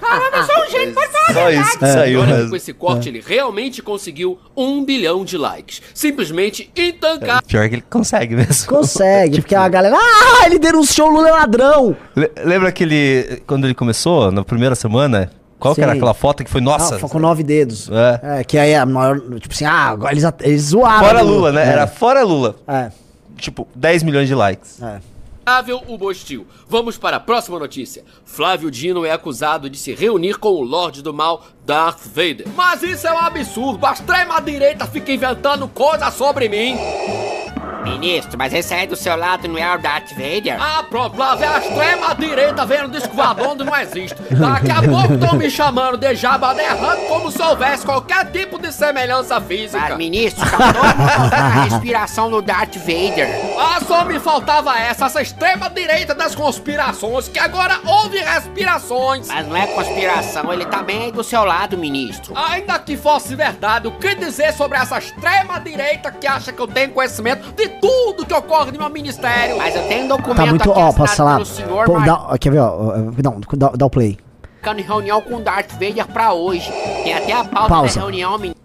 Caramba, eu sou um gênio, pode falar a Só verdade. isso que saiu, Olha, mas... com esse corte ele realmente conseguiu um bilhão de likes. Simplesmente intancável. Pior que ele consegue mesmo. Consegue, *laughs* porque a galera. Ah, ele denunciou o Lula é ladrão! Le- Lembra aquele... Quando ele começou, na primeira semana? Qual que era Sim. aquela foto que foi, nossa... Ah, com nove dedos. É. É, que aí é a maior. Tipo assim, ah, agora eles, eles zoaram. Fora o Lula, né? É, Era fora Lula. É, Tipo, 10 milhões de likes. é. O Bostil. Vamos para a próxima notícia. Flávio Dino é acusado de se reunir com o Lorde do Mal, Darth Vader. Mas isso é um absurdo. A extrema-direita fica inventando coisas sobre mim. Ministro, mas esse aí do seu lado não é o Darth Vader? Ah, pronto, lá vem a extrema-direita vendo disco voador onde não existe. Daqui a pouco estão me chamando de Jabba the Hutt como se houvesse qualquer tipo de semelhança física. Mas, ministro, tá todo a respiração do Darth Vader. Ah, só me faltava essa, essa extrema-direita das conspirações, que agora houve respirações. Mas não é conspiração, ele tá bem aí do seu lado, ministro. Ainda que fosse verdade, o que dizer sobre essa extrema-direita que acha que eu tenho conhecimento de tudo que ocorre no meu ministério? Mas eu tenho um documento Tá muito. aqui Ó, passa lá. pelo senhor Pô, dá, quer ver, ó? Não, dá, dá o play. marcando reunião com o Darth Vader pra hoje. Tem até a pauta Pausa. da reunião, ministro.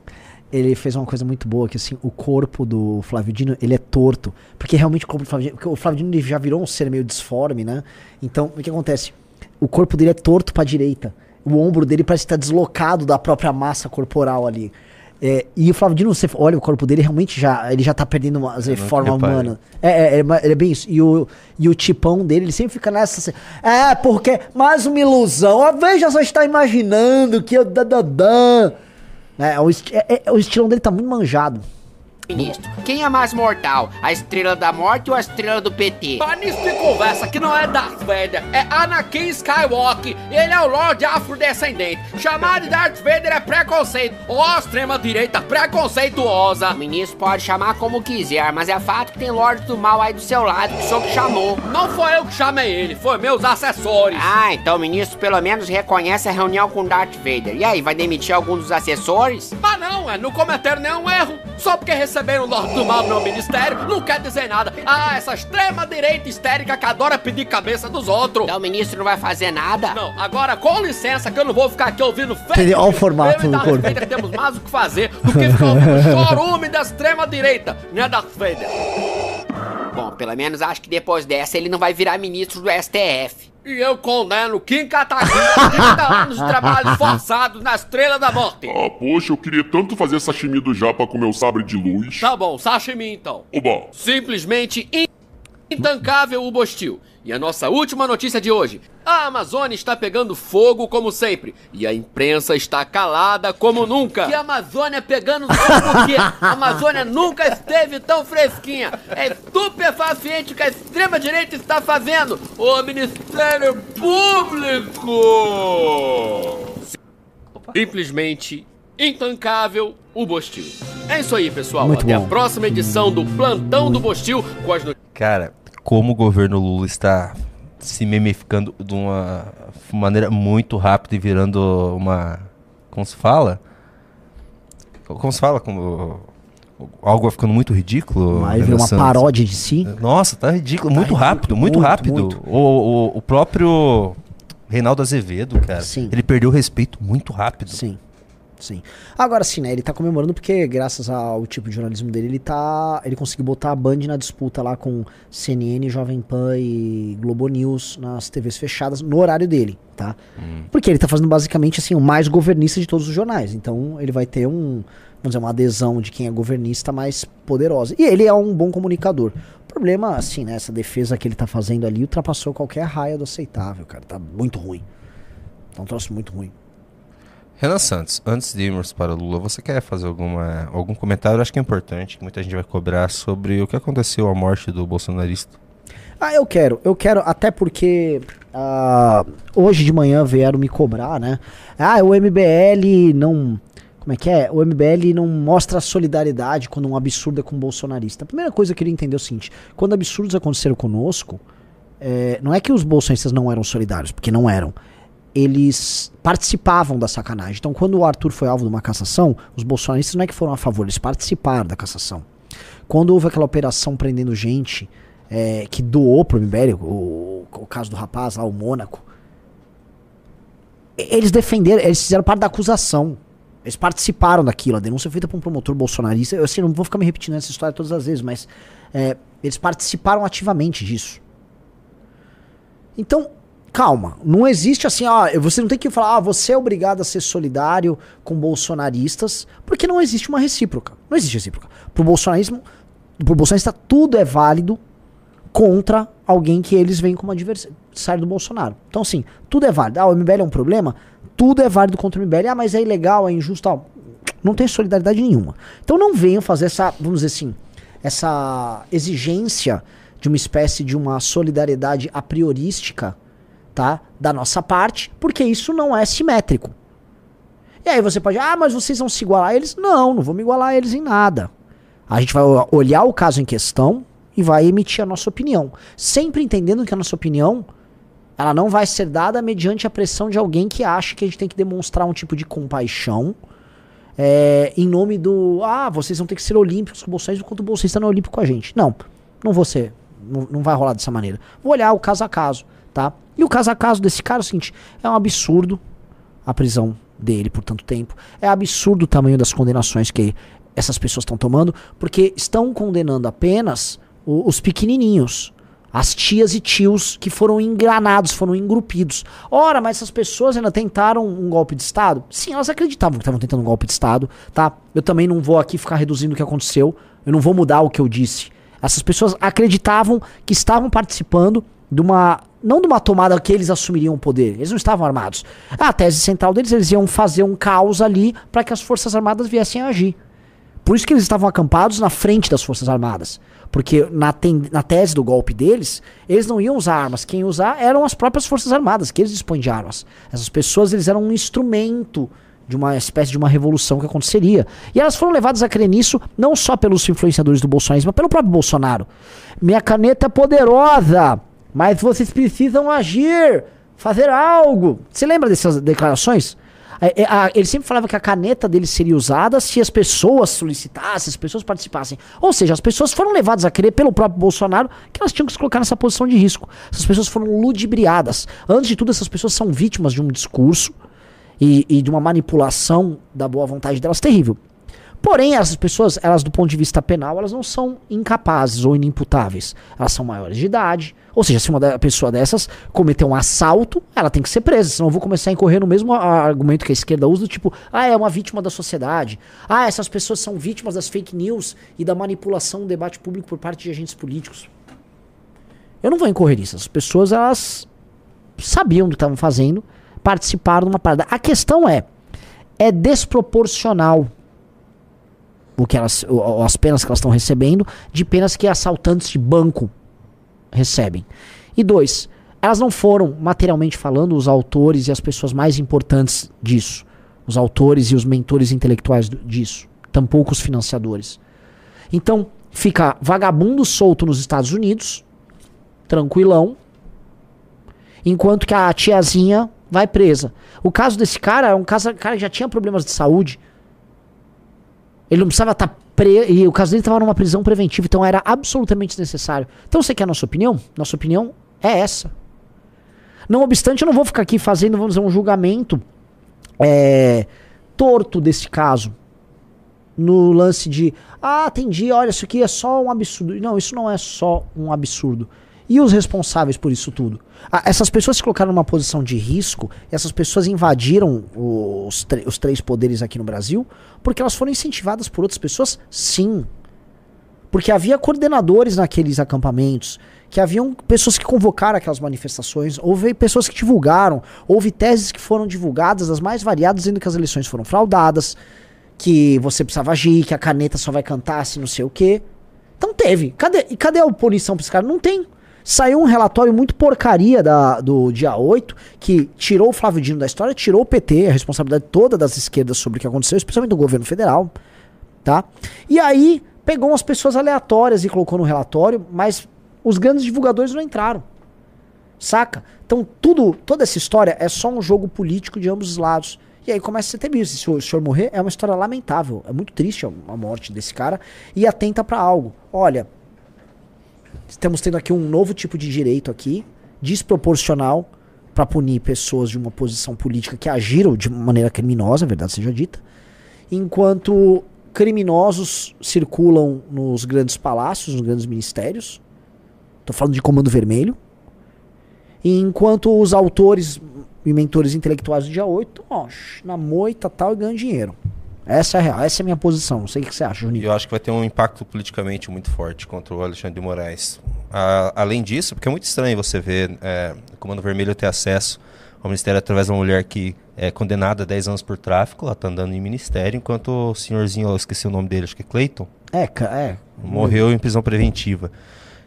Ele fez uma coisa muito boa, que assim, o corpo do Flávio Dino, ele é torto. Porque realmente o corpo do Flávio Dino, porque o Flávio Dino ele já virou um ser meio disforme, né? Então, o que acontece? O corpo dele é torto pra direita. O ombro dele parece estar deslocado da própria massa corporal ali. É, e o Flávio Dino, você olha o corpo dele, realmente já, ele já tá perdendo uma forma reparei. humana. É, é, é, é bem isso. E o, e o tipão dele, ele sempre fica nessa. assim, é, porque mais uma ilusão. Ó, veja, só está imaginando que eu. Da, da, da. É, o, é, é, o estilão dele tá muito manjado. Ministro, quem é mais mortal? A estrela da morte ou a estrela do PT? Para nisso de conversa que não é Darth Vader, é Anakin Skywalker. Ele é o Lorde Afrodescendente. Chamar de Darth Vader é preconceito. Ó, extrema-direita preconceituosa. O ministro pode chamar como quiser, mas é fato que tem Lorde do Mal aí do seu lado, que o senhor que chamou. Não foi eu que chamei ele, foi meus assessores. Ah, então o ministro pelo menos reconhece a reunião com Darth Vader. E aí, vai demitir algum dos assessores? Mas não, é, não cometeram nenhum erro. Só porque receberam o Lorde do Mal no meu ministério, não quer dizer nada. Ah, essa extrema-direita histérica que adora pedir cabeça dos outros. Então o ministro não vai fazer nada? Não, agora com licença que eu não vou ficar aqui ouvindo fake? Olha o formato do corpo. Vader temos mais o que fazer do que ficar ouvindo *laughs* chorume da extrema direita, né, Darth Vader? Bom, pelo menos acho que depois dessa ele não vai virar ministro do STF. E eu condeno Kim Kataguiri a 30 anos de trabalho forçado na Estrela da Morte. Ah, poxa, eu queria tanto fazer sashimi do japa com meu sabre de luz. Tá bom, sashimi então. Oba! Simplesmente in- intancável o Bostil. E a nossa última notícia de hoje. A Amazônia está pegando fogo como sempre. E a imprensa está calada como nunca. Que a Amazônia pegando fogo porque a Amazônia nunca esteve tão fresquinha. É estupefaciente o que a extrema-direita está fazendo. O Ministério Público. Simplesmente intancável o Bostil. É isso aí, pessoal. Muito Até bom. a próxima edição do Plantão do Bostil com as notícias. Cara, como o governo Lula está se memificando de uma maneira muito rápida e virando uma. Como se fala? Como se fala? Como. Algo vai ficando muito ridículo. Uma Santos? paródia de si. Nossa, tá ridículo. muito ridículo, rápido, muito, muito, rápido. muito. O, o, o próprio Reinaldo Azevedo, cara. Sim. Ele perdeu o respeito muito rápido. Sim. Sim. Agora sim, né? Ele tá comemorando porque, graças ao tipo de jornalismo dele, ele tá. Ele conseguiu botar a Band na disputa lá com CNN, Jovem Pan e Globo News nas TVs fechadas no horário dele, tá? Porque ele tá fazendo basicamente assim, o mais governista de todos os jornais. Então ele vai ter um. Vamos dizer, uma adesão de quem é governista mais poderosa. E ele é um bom comunicador. O problema, assim, né? Essa defesa que ele tá fazendo ali ultrapassou qualquer raia do aceitável, cara. Tá muito ruim. Tá um troço muito ruim. Renan Santos, antes de irmos para Lula, você quer fazer alguma, algum comentário? Acho que é importante, que muita gente vai cobrar sobre o que aconteceu, a morte do bolsonarista. Ah, eu quero, eu quero, até porque ah, hoje de manhã vieram me cobrar, né? Ah, o MBL não. Como é que é? O MBL não mostra solidariedade quando um absurdo é com um bolsonarista. A primeira coisa que eu queria entender é o seguinte: quando absurdos aconteceram conosco, é, não é que os bolsonaristas não eram solidários, porque não eram. Eles participavam da sacanagem. Então, quando o Arthur foi alvo de uma cassação, os bolsonaristas não é que foram a favor, eles participaram da cassação. Quando houve aquela operação prendendo gente é, que doou pro MBL, o, o caso do rapaz lá, o Mônaco, eles defenderam, eles fizeram parte da acusação. Eles participaram daquilo. A denúncia feita por um promotor bolsonarista. Eu assim, não vou ficar me repetindo essa história todas as vezes, mas é, eles participaram ativamente disso. Então, calma. Não existe assim, ó, você não tem que falar, ah, você é obrigado a ser solidário com bolsonaristas, porque não existe uma recíproca. Não existe recíproca. Pro bolsonarismo, pro bolsonarista tudo é válido contra alguém que eles veem como adversário do Bolsonaro. Então, assim, tudo é válido. Ah, o MBL é um problema? Tudo é válido contra o MBL. Ah, mas é ilegal, é injusto. Não tem solidariedade nenhuma. Então não venham fazer essa, vamos dizer assim, essa exigência de uma espécie de uma solidariedade a priorística, tá? Da nossa parte, porque isso não é simétrico. E aí você pode, ah, mas vocês vão se igualar a eles? Não, não vou me igualar a eles em nada. A gente vai olhar o caso em questão e vai emitir a nossa opinião. Sempre entendendo que a nossa opinião ela não vai ser dada mediante a pressão de alguém que acha que a gente tem que demonstrar um tipo de compaixão é, em nome do. Ah, vocês vão ter que ser olímpicos com o bolsonarismo enquanto o bolsonarista não é olímpico com a gente. Não, não vou ser. Não, não vai rolar dessa maneira. Vou olhar o caso a caso, tá? E o caso a caso desse cara é o seguinte: é um absurdo a prisão dele por tanto tempo. É absurdo o tamanho das condenações que essas pessoas estão tomando, porque estão condenando apenas o- os pequenininhos. As tias e tios que foram engranados, foram engrupidos. Ora, mas essas pessoas ainda tentaram um golpe de Estado? Sim, elas acreditavam que estavam tentando um golpe de Estado, tá? Eu também não vou aqui ficar reduzindo o que aconteceu. Eu não vou mudar o que eu disse. Essas pessoas acreditavam que estavam participando de uma. Não de uma tomada que eles assumiriam o poder. Eles não estavam armados. A tese central deles, eles iam fazer um caos ali para que as Forças Armadas viessem a agir. Por isso que eles estavam acampados na frente das Forças Armadas. Porque na, ten- na tese do golpe deles, eles não iam usar armas. Quem usar eram as próprias Forças Armadas, que eles dispõem de armas. Essas pessoas, eles eram um instrumento de uma espécie de uma revolução que aconteceria. E elas foram levadas a crer nisso, não só pelos influenciadores do bolsonarismo, mas pelo próprio Bolsonaro. Minha caneta é poderosa, mas vocês precisam agir, fazer algo. Você lembra dessas declarações? É, é, ele sempre falava que a caneta dele seria usada se as pessoas solicitassem, as pessoas participassem. Ou seja, as pessoas foram levadas a crer pelo próprio Bolsonaro que elas tinham que se colocar nessa posição de risco. Essas pessoas foram ludibriadas. Antes de tudo, essas pessoas são vítimas de um discurso e, e de uma manipulação da boa vontade delas terrível. Porém, essas pessoas, elas do ponto de vista penal, elas não são incapazes ou inimputáveis. Elas são maiores de idade. Ou seja, se uma pessoa dessas cometer um assalto, ela tem que ser presa. Senão eu vou começar a incorrer no mesmo argumento que a esquerda usa, do tipo, ah, é uma vítima da sociedade. Ah, essas pessoas são vítimas das fake news e da manipulação do debate público por parte de agentes políticos. Eu não vou incorrer nisso. As pessoas, elas sabiam do que estavam fazendo, participaram de uma parada. A questão é, é desproporcional o que elas, o- as penas que elas estão recebendo de penas que assaltantes de banco recebem. E dois, elas não foram, materialmente falando, os autores e as pessoas mais importantes disso. Os autores e os mentores intelectuais disso. Tampouco os financiadores. Então, fica vagabundo solto nos Estados Unidos, tranquilão, enquanto que a tiazinha vai presa. O caso desse cara é um caso, cara que já tinha problemas de saúde. Ele não precisava estar preso. E o caso dele estava numa prisão preventiva, então era absolutamente desnecessário. Então você quer a nossa opinião? Nossa opinião é essa. Não obstante, eu não vou ficar aqui fazendo, vamos dizer, um julgamento é, torto desse caso. No lance de, ah, entendi, olha, isso aqui é só um absurdo. Não, isso não é só um absurdo. E os responsáveis por isso tudo? Ah, essas pessoas se colocaram numa posição de risco, essas pessoas invadiram os, os três poderes aqui no Brasil, porque elas foram incentivadas por outras pessoas? Sim. Porque havia coordenadores naqueles acampamentos, que haviam pessoas que convocaram aquelas manifestações, houve pessoas que divulgaram, houve teses que foram divulgadas, as mais variadas, dizendo que as eleições foram fraudadas, que você precisava agir, que a caneta só vai cantar se não sei o quê. Então teve. Cadê, e cadê a punição pra esse cara? Não tem. Saiu um relatório muito porcaria da, do dia 8, que tirou o Flávio Dino da história, tirou o PT, a responsabilidade toda das esquerdas sobre o que aconteceu, especialmente do governo federal, tá? E aí pegou umas pessoas aleatórias e colocou no relatório, mas os grandes divulgadores não entraram. Saca? Então tudo, toda essa história é só um jogo político de ambos os lados. E aí começa a ser temido. Se o senhor morrer, é uma história lamentável. É muito triste a morte desse cara. E atenta pra algo. Olha, estamos tendo aqui um novo tipo de direito aqui, desproporcional, pra punir pessoas de uma posição política que agiram de maneira criminosa, a verdade seja dita. Enquanto criminosos circulam nos grandes palácios, nos grandes ministérios. Tô falando de Comando Vermelho. E enquanto os autores e mentores intelectuais do dia 8, ó, na moita tal e ganham dinheiro. Essa é a real, essa é a minha posição. Não sei o que você acha, Juninho. eu acho que vai ter um impacto politicamente muito forte contra o Alexandre de Moraes. A- além disso, porque é muito estranho você ver é, o Comando Vermelho ter acesso ao Ministério através de uma mulher que é condenada a 10 anos por tráfico, ela tá andando em ministério, enquanto o senhorzinho, eu esqueci o nome dele, acho que é Clayton, É, é. morreu em prisão preventiva.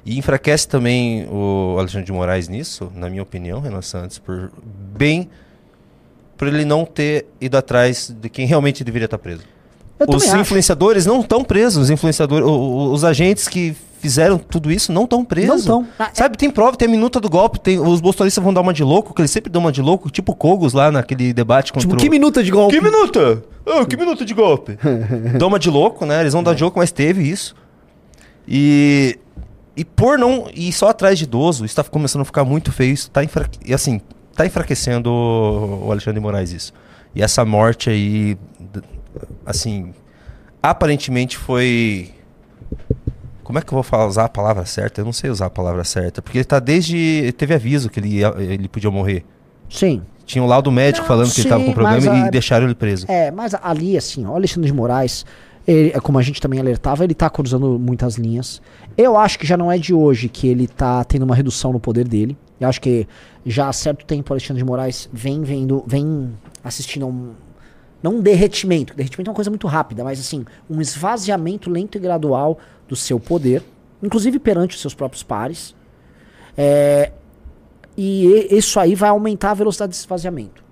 E enfraquece também o Alexandre de Moraes nisso, na minha opinião, Renan Santos, por bem por ele não ter ido atrás de quem realmente deveria estar preso. Eu Os também acho. influenciadores não estão presos, os influenciadores, o- o- os agentes que fizeram tudo isso não estão presos. Não tão. Ah, é- Sabe, tem prova, tem a minuta do golpe, tem, os bolsonaristas vão dar uma de louco, que eles sempre dão uma de louco, tipo Cogos lá naquele debate contra Tipo, o- que minuta de golpe? que minuta? Ah, que minuta de golpe? *laughs* Dá uma de louco, né? Eles vão dar de louco, mas teve isso. E, e por não ir só atrás de idoso, isso tá começando a ficar muito feio. Isso tá, enfra... e, assim, tá enfraquecendo o Alexandre de Moraes isso. E essa morte aí, assim, aparentemente foi... Como é que eu vou falar, usar a palavra certa? Eu não sei usar a palavra certa. Porque ele tá desde... Teve aviso que ele, ia- ele podia morrer. Sim. Tinha um laudo médico Não, falando que ele tava sim, com problema a- e deixaram ele preso. É, mas ali, assim, o Alexandre de Moraes, ele, é como a gente também alertava, ele tá cruzando muitas linhas. Eu acho que já não é de hoje que ele tá tendo uma redução no poder dele. Eu acho que já há certo tempo o Alexandre de Moraes vem vendo, vem assistindo a um. Não um derretimento, derretimento é uma coisa muito rápida, mas assim, um esvaziamento lento e gradual do seu poder, inclusive perante os seus próprios pares. É, e e- isso aí vai aumentar a velocidade desse esvaziamento.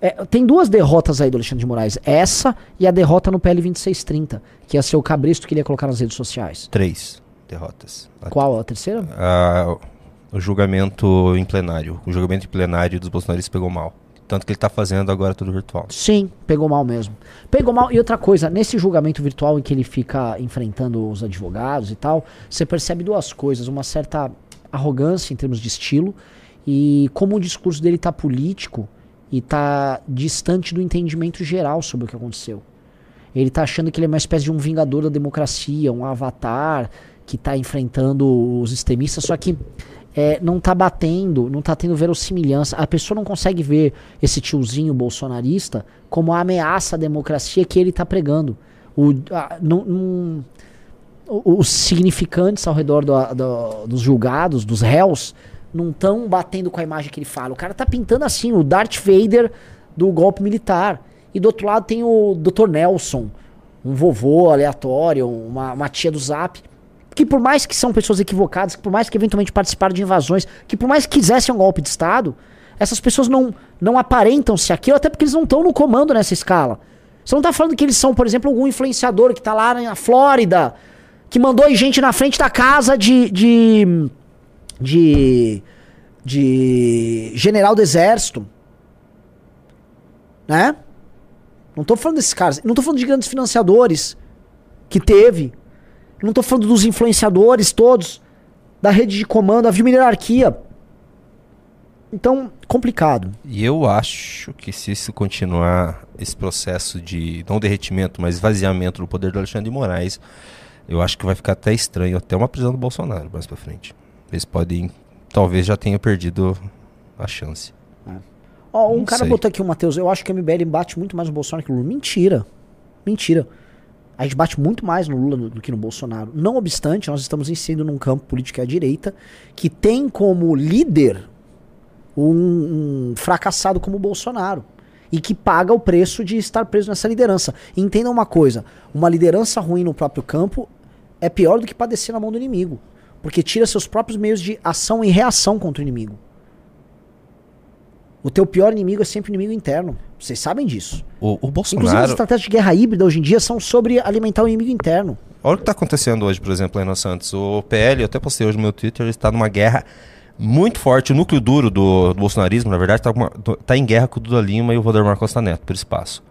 É, tem duas derrotas aí do Alexandre de Moraes. Essa e a derrota no PL 2630, que ia ser o cabresto que ele ia colocar nas redes sociais. Três derrotas. Qual a terceira? a- o julgamento em plenário. O julgamento em plenário dos bolsonaristas pegou mal. Tanto que ele tá fazendo agora tudo virtual. Sim, pegou mal mesmo. Pegou mal. E outra coisa, nesse julgamento virtual em que ele fica enfrentando os advogados e tal, você percebe duas coisas. Uma certa arrogância em termos de estilo e como o discurso dele tá político e tá distante do entendimento geral sobre o que aconteceu. Ele tá achando que ele é uma espécie de um vingador da democracia, um avatar que tá enfrentando os extremistas, só que é, não tá batendo, não tá tendo verossimilhança. A pessoa não consegue ver esse tiozinho bolsonarista como a ameaça à democracia que ele tá pregando. O, a- não- não- os significantes ao redor do- do- dos julgados, dos réus, não estão batendo com a imagem que ele fala. O cara tá pintando assim, o Darth Vader do golpe militar. E do outro lado tem o Dr. Nelson, um vovô aleatório, uma, uma tia do Zap. Que por mais que são pessoas equivocadas, que por mais que eventualmente participaram de invasões, que por mais que quisessem um golpe de Estado, essas pessoas não, não aparentam se aquilo, até porque eles não estão no comando nessa escala. Você não tá falando que eles são, por exemplo, algum influenciador que tá lá na Flórida, que mandou gente na frente da casa de. de. de. de general do exército. Né? Não tô falando desses caras. Não tô falando de grandes financiadores que teve. Não tô falando dos influenciadores todos. Da rede de comando, havia uma hierarquia. Então, complicado. E eu acho que se isso continuar, esse processo de, não derretimento, mas esvaziamento do poder do Alexandre de Moraes, eu acho que vai ficar até estranho, até uma prisão do Bolsonaro mais pra frente. Eles podem, talvez já tenham perdido a chance. Ó, um Não cara sei. botou aqui o Matheus, eu acho que o MBL bate muito mais no Bolsonaro que o Lula. Mentira. Mentira. A gente bate muito mais no Lula do que no Bolsonaro. Não obstante, nós estamos inserindo num campo político à direita que tem como líder um, um fracassado como o Bolsonaro. E que paga o preço de estar preso nessa liderança. E entendam uma coisa: uma liderança ruim no próprio campo é pior do que padecer na mão do inimigo. Porque tira seus próprios meios de ação e reação contra o inimigo. O teu pior inimigo é sempre o inimigo interno. Vocês sabem disso. O, o Inclusive, as Bolsonaro. estratégias de guerra híbrida hoje em dia são sobre alimentar o inimigo interno. Olha o que está acontecendo hoje, por exemplo, aí no Santos. O PL, eu até postei hoje no meu Twitter, ele está numa guerra muito forte. O núcleo duro do, do bolsonarismo, na verdade, está em guerra com o Duda Lima e o Valdemar Costa Neto, por espaço.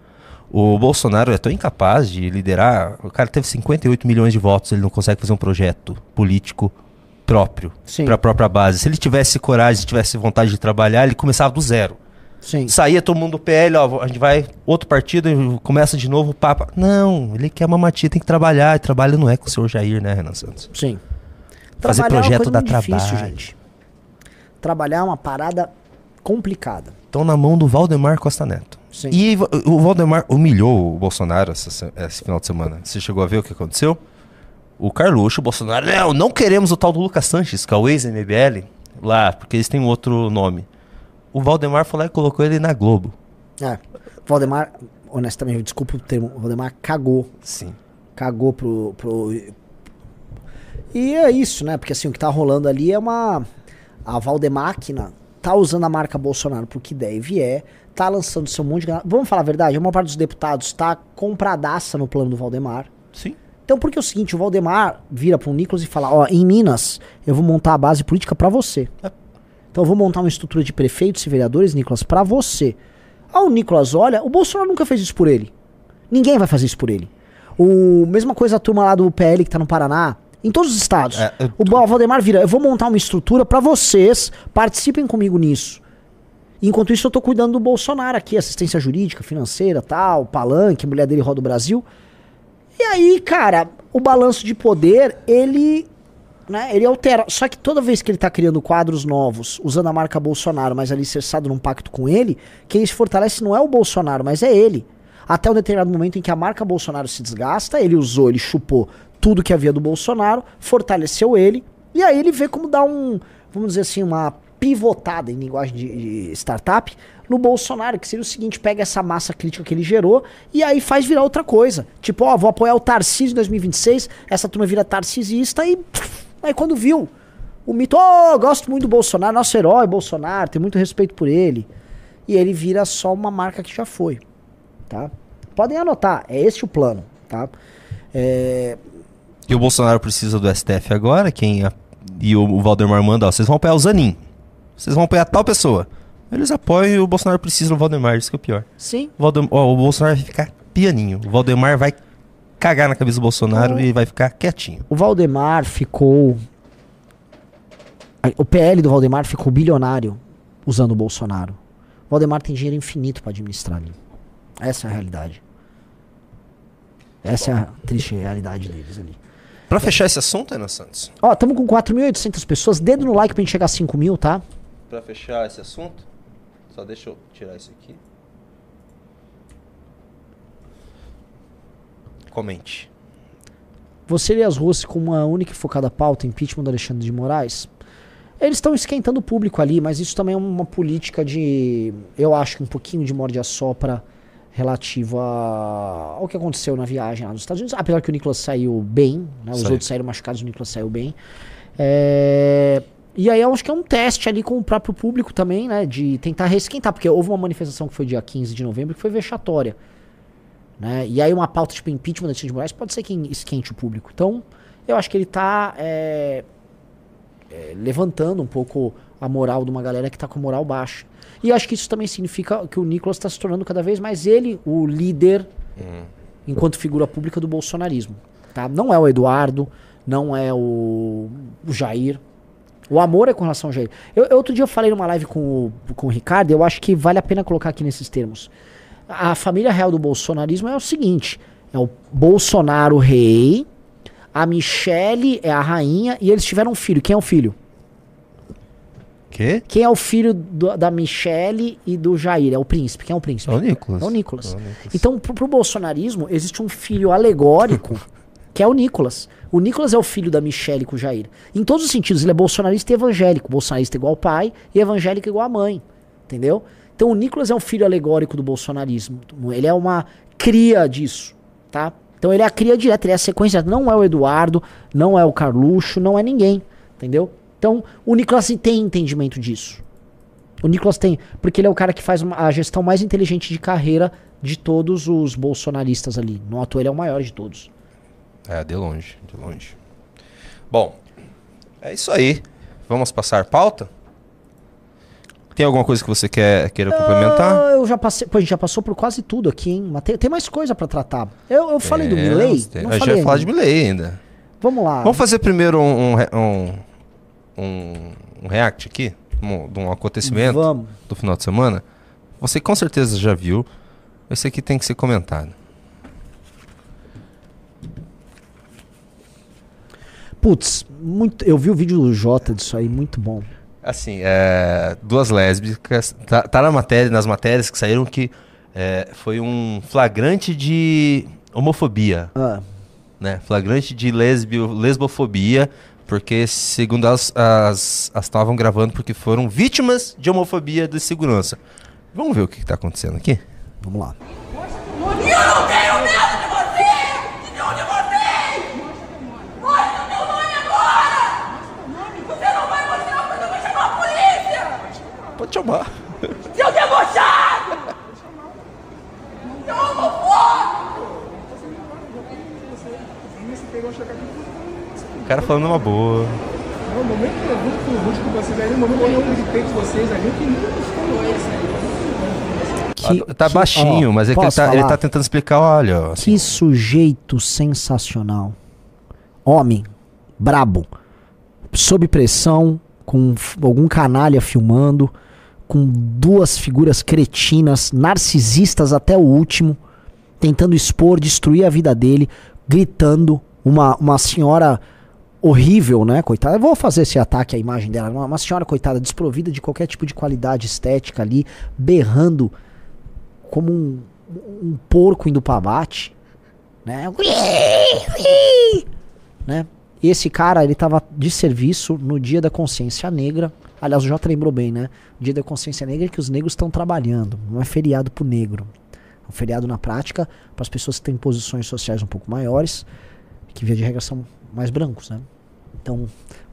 O Bolsonaro é tão incapaz de liderar. O cara teve 58 milhões de votos, ele não consegue fazer um projeto político próprio para a própria base. Se ele tivesse coragem, se tivesse vontade de trabalhar, ele começava do zero. Sim. Saía todo mundo do PL, ó, a gente vai outro partido e começa de novo o Papa. Não, ele quer uma matia, tem que trabalhar. E trabalho não é com o senhor Jair, né, Renan Santos? Sim. Fazer Trabalhar é projeto dá muito difícil, trabalho. gente. Trabalhar é uma parada complicada. Estão na mão do Valdemar Costa Neto. Sim. E o Valdemar humilhou o Bolsonaro essa se- esse final de semana. Você chegou a ver o que aconteceu? O Carluxo, o Bolsonaro, não, não queremos o tal do Lucas Sanches, que é o ex-MBL, lá, porque eles têm um outro nome. O Valdemar lá e colocou ele na Globo. É. Valdemar, honestamente, desculpa o termo, o Valdemar cagou. Sim. Cagou pro, pro. E é isso, né? Porque assim, o que tá rolando ali é uma. A Valdemáquina tá usando a marca Bolsonaro pro que der e vier, tá lançando seu monte de. Vamos falar a verdade, a maior parte dos deputados tá compradaça no plano do Valdemar. Sim. Então, porque é o seguinte, o Valdemar vira pro Nicolas e fala, ó, em Minas, eu vou montar a base política pra você. Então eu vou montar uma estrutura de prefeitos e vereadores, Nicolas, pra você. Ah, o Nicolas olha, o Bolsonaro nunca fez isso por ele. Ninguém vai fazer isso por ele. O mesma coisa a turma lá do PL que tá no Paraná, em todos os estados. É, eu- O Valdemar vira, eu vou montar uma estrutura pra vocês, participem comigo nisso. Enquanto isso, eu tô cuidando do Bolsonaro aqui, assistência jurídica, financeira, tal, palanque, mulher dele roda o Brasil. E aí, cara, o balanço de poder, ele, né, ele altera. Só que toda vez que ele tá criando quadros novos, usando a marca Bolsonaro, mas alicerçado num pacto com ele, quem se fortalece não é o Bolsonaro, mas é ele. Até um determinado momento em que a marca Bolsonaro se desgasta, ele usou, ele chupou tudo que havia do Bolsonaro, fortaleceu ele, e aí ele vê como dar um, vamos dizer assim, uma pivotada em linguagem de, de startup no Bolsonaro, que seria o seguinte, pega essa massa crítica que ele gerou e aí faz virar outra coisa. Tipo, ó, vou apoiar o Tarcísio em 2026, essa turma vira tarcisista e aí quando viu o mito, oh, gosto muito do Bolsonaro, nosso herói Bolsonaro, tenho muito respeito por ele. E ele vira só uma marca que já foi, tá? Podem anotar, é este o plano, tá? É, E o Bolsonaro precisa do STF agora, quem a- e o Valdemar manda, ó, vocês vão apoiar o Zanin. Vocês vão apoiar tal pessoa. Eles apoiam e o Bolsonaro precisa do Valdemar, isso que é o pior. sim, O, ó, o Bolsonaro vai ficar pianinho. O Valdemar vai cagar na cabeça do Bolsonaro Oh. e vai ficar quietinho. O Valdemar ficou. O PL do Valdemar ficou bilionário usando o Bolsonaro. O Valdemar tem dinheiro infinito para administrar ali. Essa é a realidade. Essa é a triste realidade deles ali. Pra fechar esse assunto, Ana Santos. Ó, tamo com 4.800 pessoas. Dedo no like pra gente chegar a 5 mil, tá? Pra fechar esse assunto, só deixa eu tirar isso aqui. Comente. Você e as ruas com uma única e focada pauta, impeachment do Alexandre de Moraes. Eles estão esquentando o público ali, mas isso também é uma política de. Eu acho que um pouquinho de morde a sopra relativa ao que aconteceu na viagem lá nos Estados Unidos. Apesar que o Nicolas saiu bem, né? os outros saíram machucados, o Nicolas saiu bem. É, E aí eu acho que é um teste ali com o próprio público também, né? De tentar resquentar, porque houve uma manifestação que foi dia 15 de novembro que foi vexatória. Né? E aí uma pauta tipo impeachment da Alexandre de Moraes pode ser quem esquente o público. Então, eu acho que ele tá é, é, levantando um pouco a moral de uma galera que tá com moral baixa. E acho que isso também significa que o Nicolas está se tornando cada vez mais ele, o líder, enquanto figura pública do bolsonarismo. Tá? Não é o Eduardo, não é o, o Jair. O amor é com relação ao Jair. Eu, eu outro dia eu falei numa live com o, com o Ricardo, eu acho que vale a pena colocar aqui nesses termos. A família real do bolsonarismo é o seguinte: é o Bolsonaro rei, a Michele é a rainha e eles tiveram um filho. Quem é o filho? Quê? Quem é o filho do- da Michelle e do Jair? É o príncipe. Quem é o príncipe? É o Nicolas. É o Nicolas. É o Nicolas. Então, pro, pro bolsonarismo, existe um filho alegórico *laughs* que é o Nicolas. O Nicolas é o filho da Michelle com o Jair. Em todos os sentidos, ele é bolsonarista e evangélico. Bolsonarista igual pai e evangélico igual à mãe. Entendeu? Então o Nicolas é um filho alegórico do bolsonarismo. Ele é uma cria disso, tá? Então ele é a cria direta, ele é a sequência. Não é o Eduardo, não é o Carluxo, não é ninguém. Entendeu? Então o Nicolas tem entendimento disso. O Nicolas tem, porque ele é o cara que faz a gestão mais inteligente de carreira de todos os bolsonaristas ali. No ato, ele é o maior de todos. É, de longe, de longe. Bom, é isso aí. Vamos passar pauta? Tem alguma coisa que você quer queira complementar? Ah, eu já passei, pô, a gente já passou por quase tudo aqui, hein? Mas tem, tem mais coisa pra tratar. Eu, eu falei do Temos, Milley? tem- Não A gente falei vai falar de. Milley ainda. Vamos lá. Vamos fazer primeiro um, um, um, um, um react aqui, um- de um acontecimento Vamos. do final de semana. Você com certeza já viu. Esse aqui tem que ser comentado. Putz, muito, eu vi o vídeo do Jota disso aí, muito bom. Assim, é, duas lésbicas. Tá, tá na matéria, nas matérias que saíram que é, foi um flagrante de homofobia. Ah, né? Flagrante de lesbio, lesbofobia, porque segundo elas, as as estavam gravando porque foram vítimas de homofobia de segurança. Vamos ver o que está acontecendo aqui? vamos lá. E eu não tenho medo de você! De nenhum de vocês! Mostra o teu nome agora! Você não vai mostrar quando eu vou chamar a Pode chamar. Seu debochado! Seu homofóbico! O cara falando uma boa. No momento que eu de vocês ali, no momento que eu gritei de vocês ali, que nunca estou esse aí. Que, tá que- baixinho, ó, mas é que ele tá, ele tá tentando explicar, olha, ó, assim, Que sujeito sensacional. Homem, brabo, sob pressão, com algum canalha filmando, com duas figuras cretinas, narcisistas até o último, tentando expor, destruir a vida dele, gritando, uma, uma senhora horrível, né, coitada. Eu vou fazer esse ataque à imagem dela, uma, senhora coitada desprovida de qualquer tipo de qualidade estética ali, berrando como um, um porco indo pra abate, né? né? Esse cara, ele tava de serviço no dia da consciência negra. Aliás, o Jota lembrou bem, né? O dia da consciência negra é que os negros estão trabalhando. Não é feriado pro negro. É um feriado na prática para as pessoas que têm posições sociais um pouco maiores, que via de regra são mais brancos, né? Então,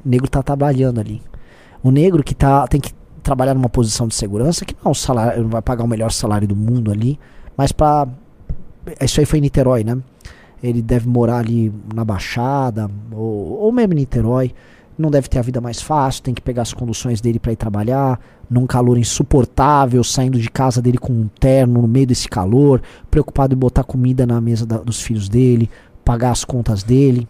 o negro tá trabalhando ali. O negro que tá, tem que trabalhar numa posição de segurança, que não, é salário, não vai pagar o melhor salário do mundo ali, mas para Isso aí foi em Niterói, né? Ele deve morar ali na Baixada, ou, ou mesmo em Niterói. Não deve ter a vida mais fácil, tem que pegar as conduções dele para ir trabalhar, num calor insuportável, saindo de casa dele com um terno no meio desse calor, preocupado em botar comida na mesa da- dos filhos dele, pagar as contas dele.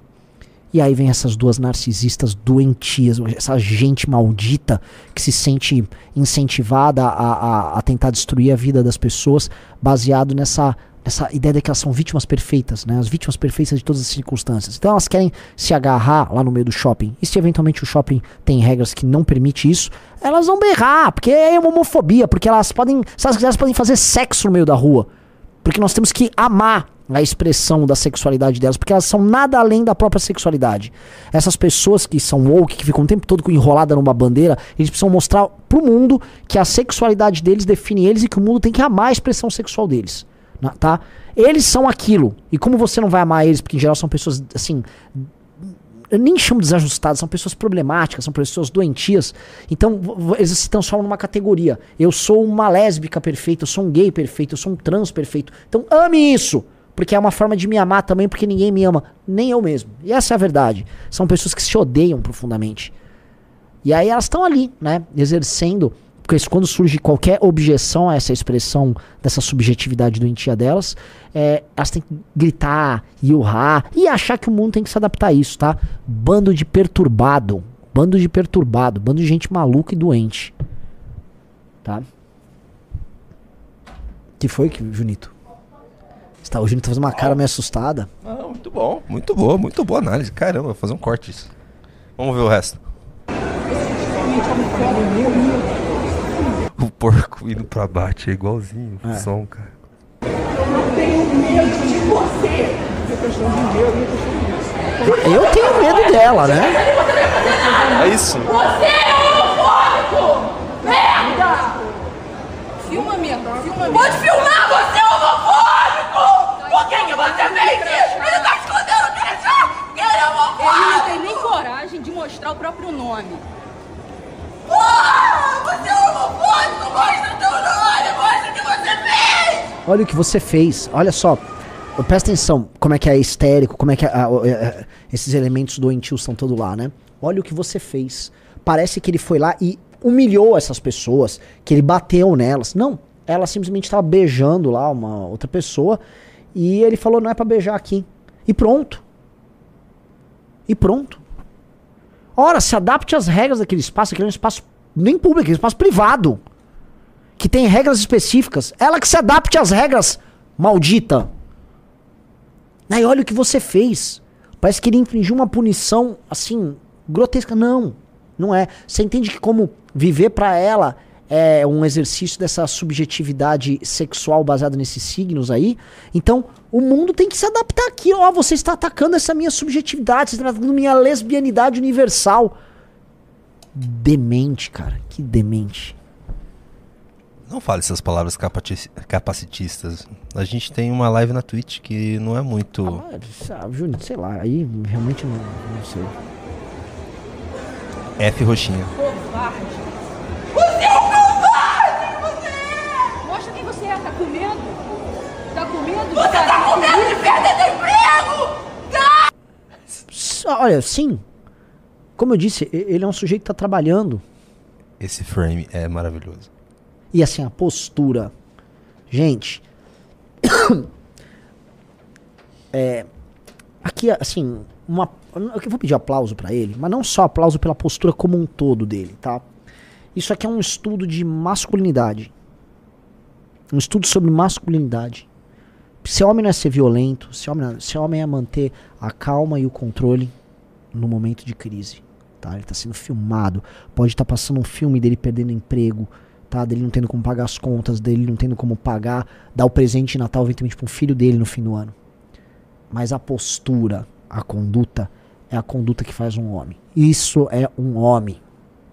E aí vem essas duas narcisistas doentias, essa gente maldita que se sente incentivada a, a, a tentar destruir a vida das pessoas, baseado nessa, nessa ideia de que elas são vítimas perfeitas, né? As vítimas perfeitas de todas as circunstâncias. Então elas querem se agarrar lá no meio do shopping. E se eventualmente o shopping tem regras que não permite isso, elas vão berrar, porque é uma homofobia, porque elas podem, se elas quiserem, podem fazer sexo no meio da rua. Porque nós temos que amar a expressão da sexualidade delas, porque elas são nada além da própria sexualidade. Essas pessoas que são woke, que ficam o tempo todo enroladas numa bandeira, eles precisam mostrar pro mundo que a sexualidade deles define eles e que o mundo tem que amar a expressão sexual deles. Tá? Eles são aquilo. E como você não vai amar eles, porque em geral são pessoas assim. Eu nem chamo de desajustadas, são pessoas problemáticas, são pessoas doentias. Então eles se transformam numa categoria. Eu sou uma lésbica perfeita, eu sou um gay perfeito, eu sou um trans perfeito. Então ame isso! Porque é uma forma de me amar também, porque ninguém me ama, nem eu mesmo. E essa é a verdade. São pessoas que se odeiam profundamente. E aí elas estão ali, né, exercendo, porque quando surge qualquer objeção a essa expressão dessa subjetividade doentia delas, é, elas têm que gritar e urrar e achar que o mundo tem que se adaptar a isso, tá? Bando de perturbado, bando de perturbado, bando de gente maluca e doente, tá? Que foi, que Junito? Você tá, o Junito tá fazendo uma cara meio assustada. Não, muito bom, muito boa, muito boa análise. Caramba, vou fazer um corte isso. Vamos ver o resto. Porco indo pra bate é igualzinho o É. som, cara. Eu tenho medo de você. É questão de medo, é questão disso. Eu tenho medo dela, né? É isso. Você é homofóbico! Merda! Filma mesmo. Pode filmar, você é homofóbico! Por que, que você fez isso? Ele tá escondendo que ele é- que ele é Ele não homofóbico! tem nem coragem de mostrar o próprio nome. Olha o que você fez. Olha só. Presta atenção como é que é histérico, como é que é, ah, é, é, esses elementos doentios estão todos lá, né? Olha o que você fez. Parece que ele foi lá e humilhou essas pessoas, que ele bateu nelas. Não, ela simplesmente estava beijando lá uma outra pessoa e ele falou: não é pra beijar aqui. E pronto. E pronto. Ora, se adapte às regras daquele espaço, aquele é um espaço nem público, é um espaço privado. Que tem regras específicas. Ela que se adapte às regras, maldita. Aí olha o que você fez. Parece que ele infringiu uma punição, assim, grotesca. Não, não é. Você entende que como viver pra ela é um exercício dessa subjetividade sexual baseada nesses signos aí? Então, o mundo tem que se adaptar aqui. Ó, você está atacando essa minha subjetividade, você está atacando minha lesbianidade universal. Demente, cara. Que demente. Não fale essas palavras capacitistas. A gente tem uma live na Twitch que não é muito. Ah, Júnior, sei lá, aí realmente não, não sei. F roxinha. Covarde. Você é um covarde! Você é! Mostra quem você é, tá com medo? Tá com medo Você tá com medo de perder teu emprego! Tá! S- Olha, sim. Como eu disse, ele é um sujeito que tá trabalhando. Esse frame é maravilhoso. E assim, a postura. Gente. *coughs* é. Aqui, assim, uma. Eu vou pedir aplauso pra ele, mas não só aplauso pela postura como um todo dele, tá? Isso aqui é um estudo de masculinidade. Um estudo sobre masculinidade. Ser homem não é ser violento, ser homem, não- ser homem é manter a calma e o controle no momento de crise. Tá? Ele está sendo filmado. Pode estar passando um filme dele perdendo emprego, tá? Dele não tendo como pagar as contas, dele não tendo como pagar, dar o presente de Natal eventualmente para um filho dele no fim do ano. Mas a postura, a conduta, é a conduta que faz um homem. Isso é um homem,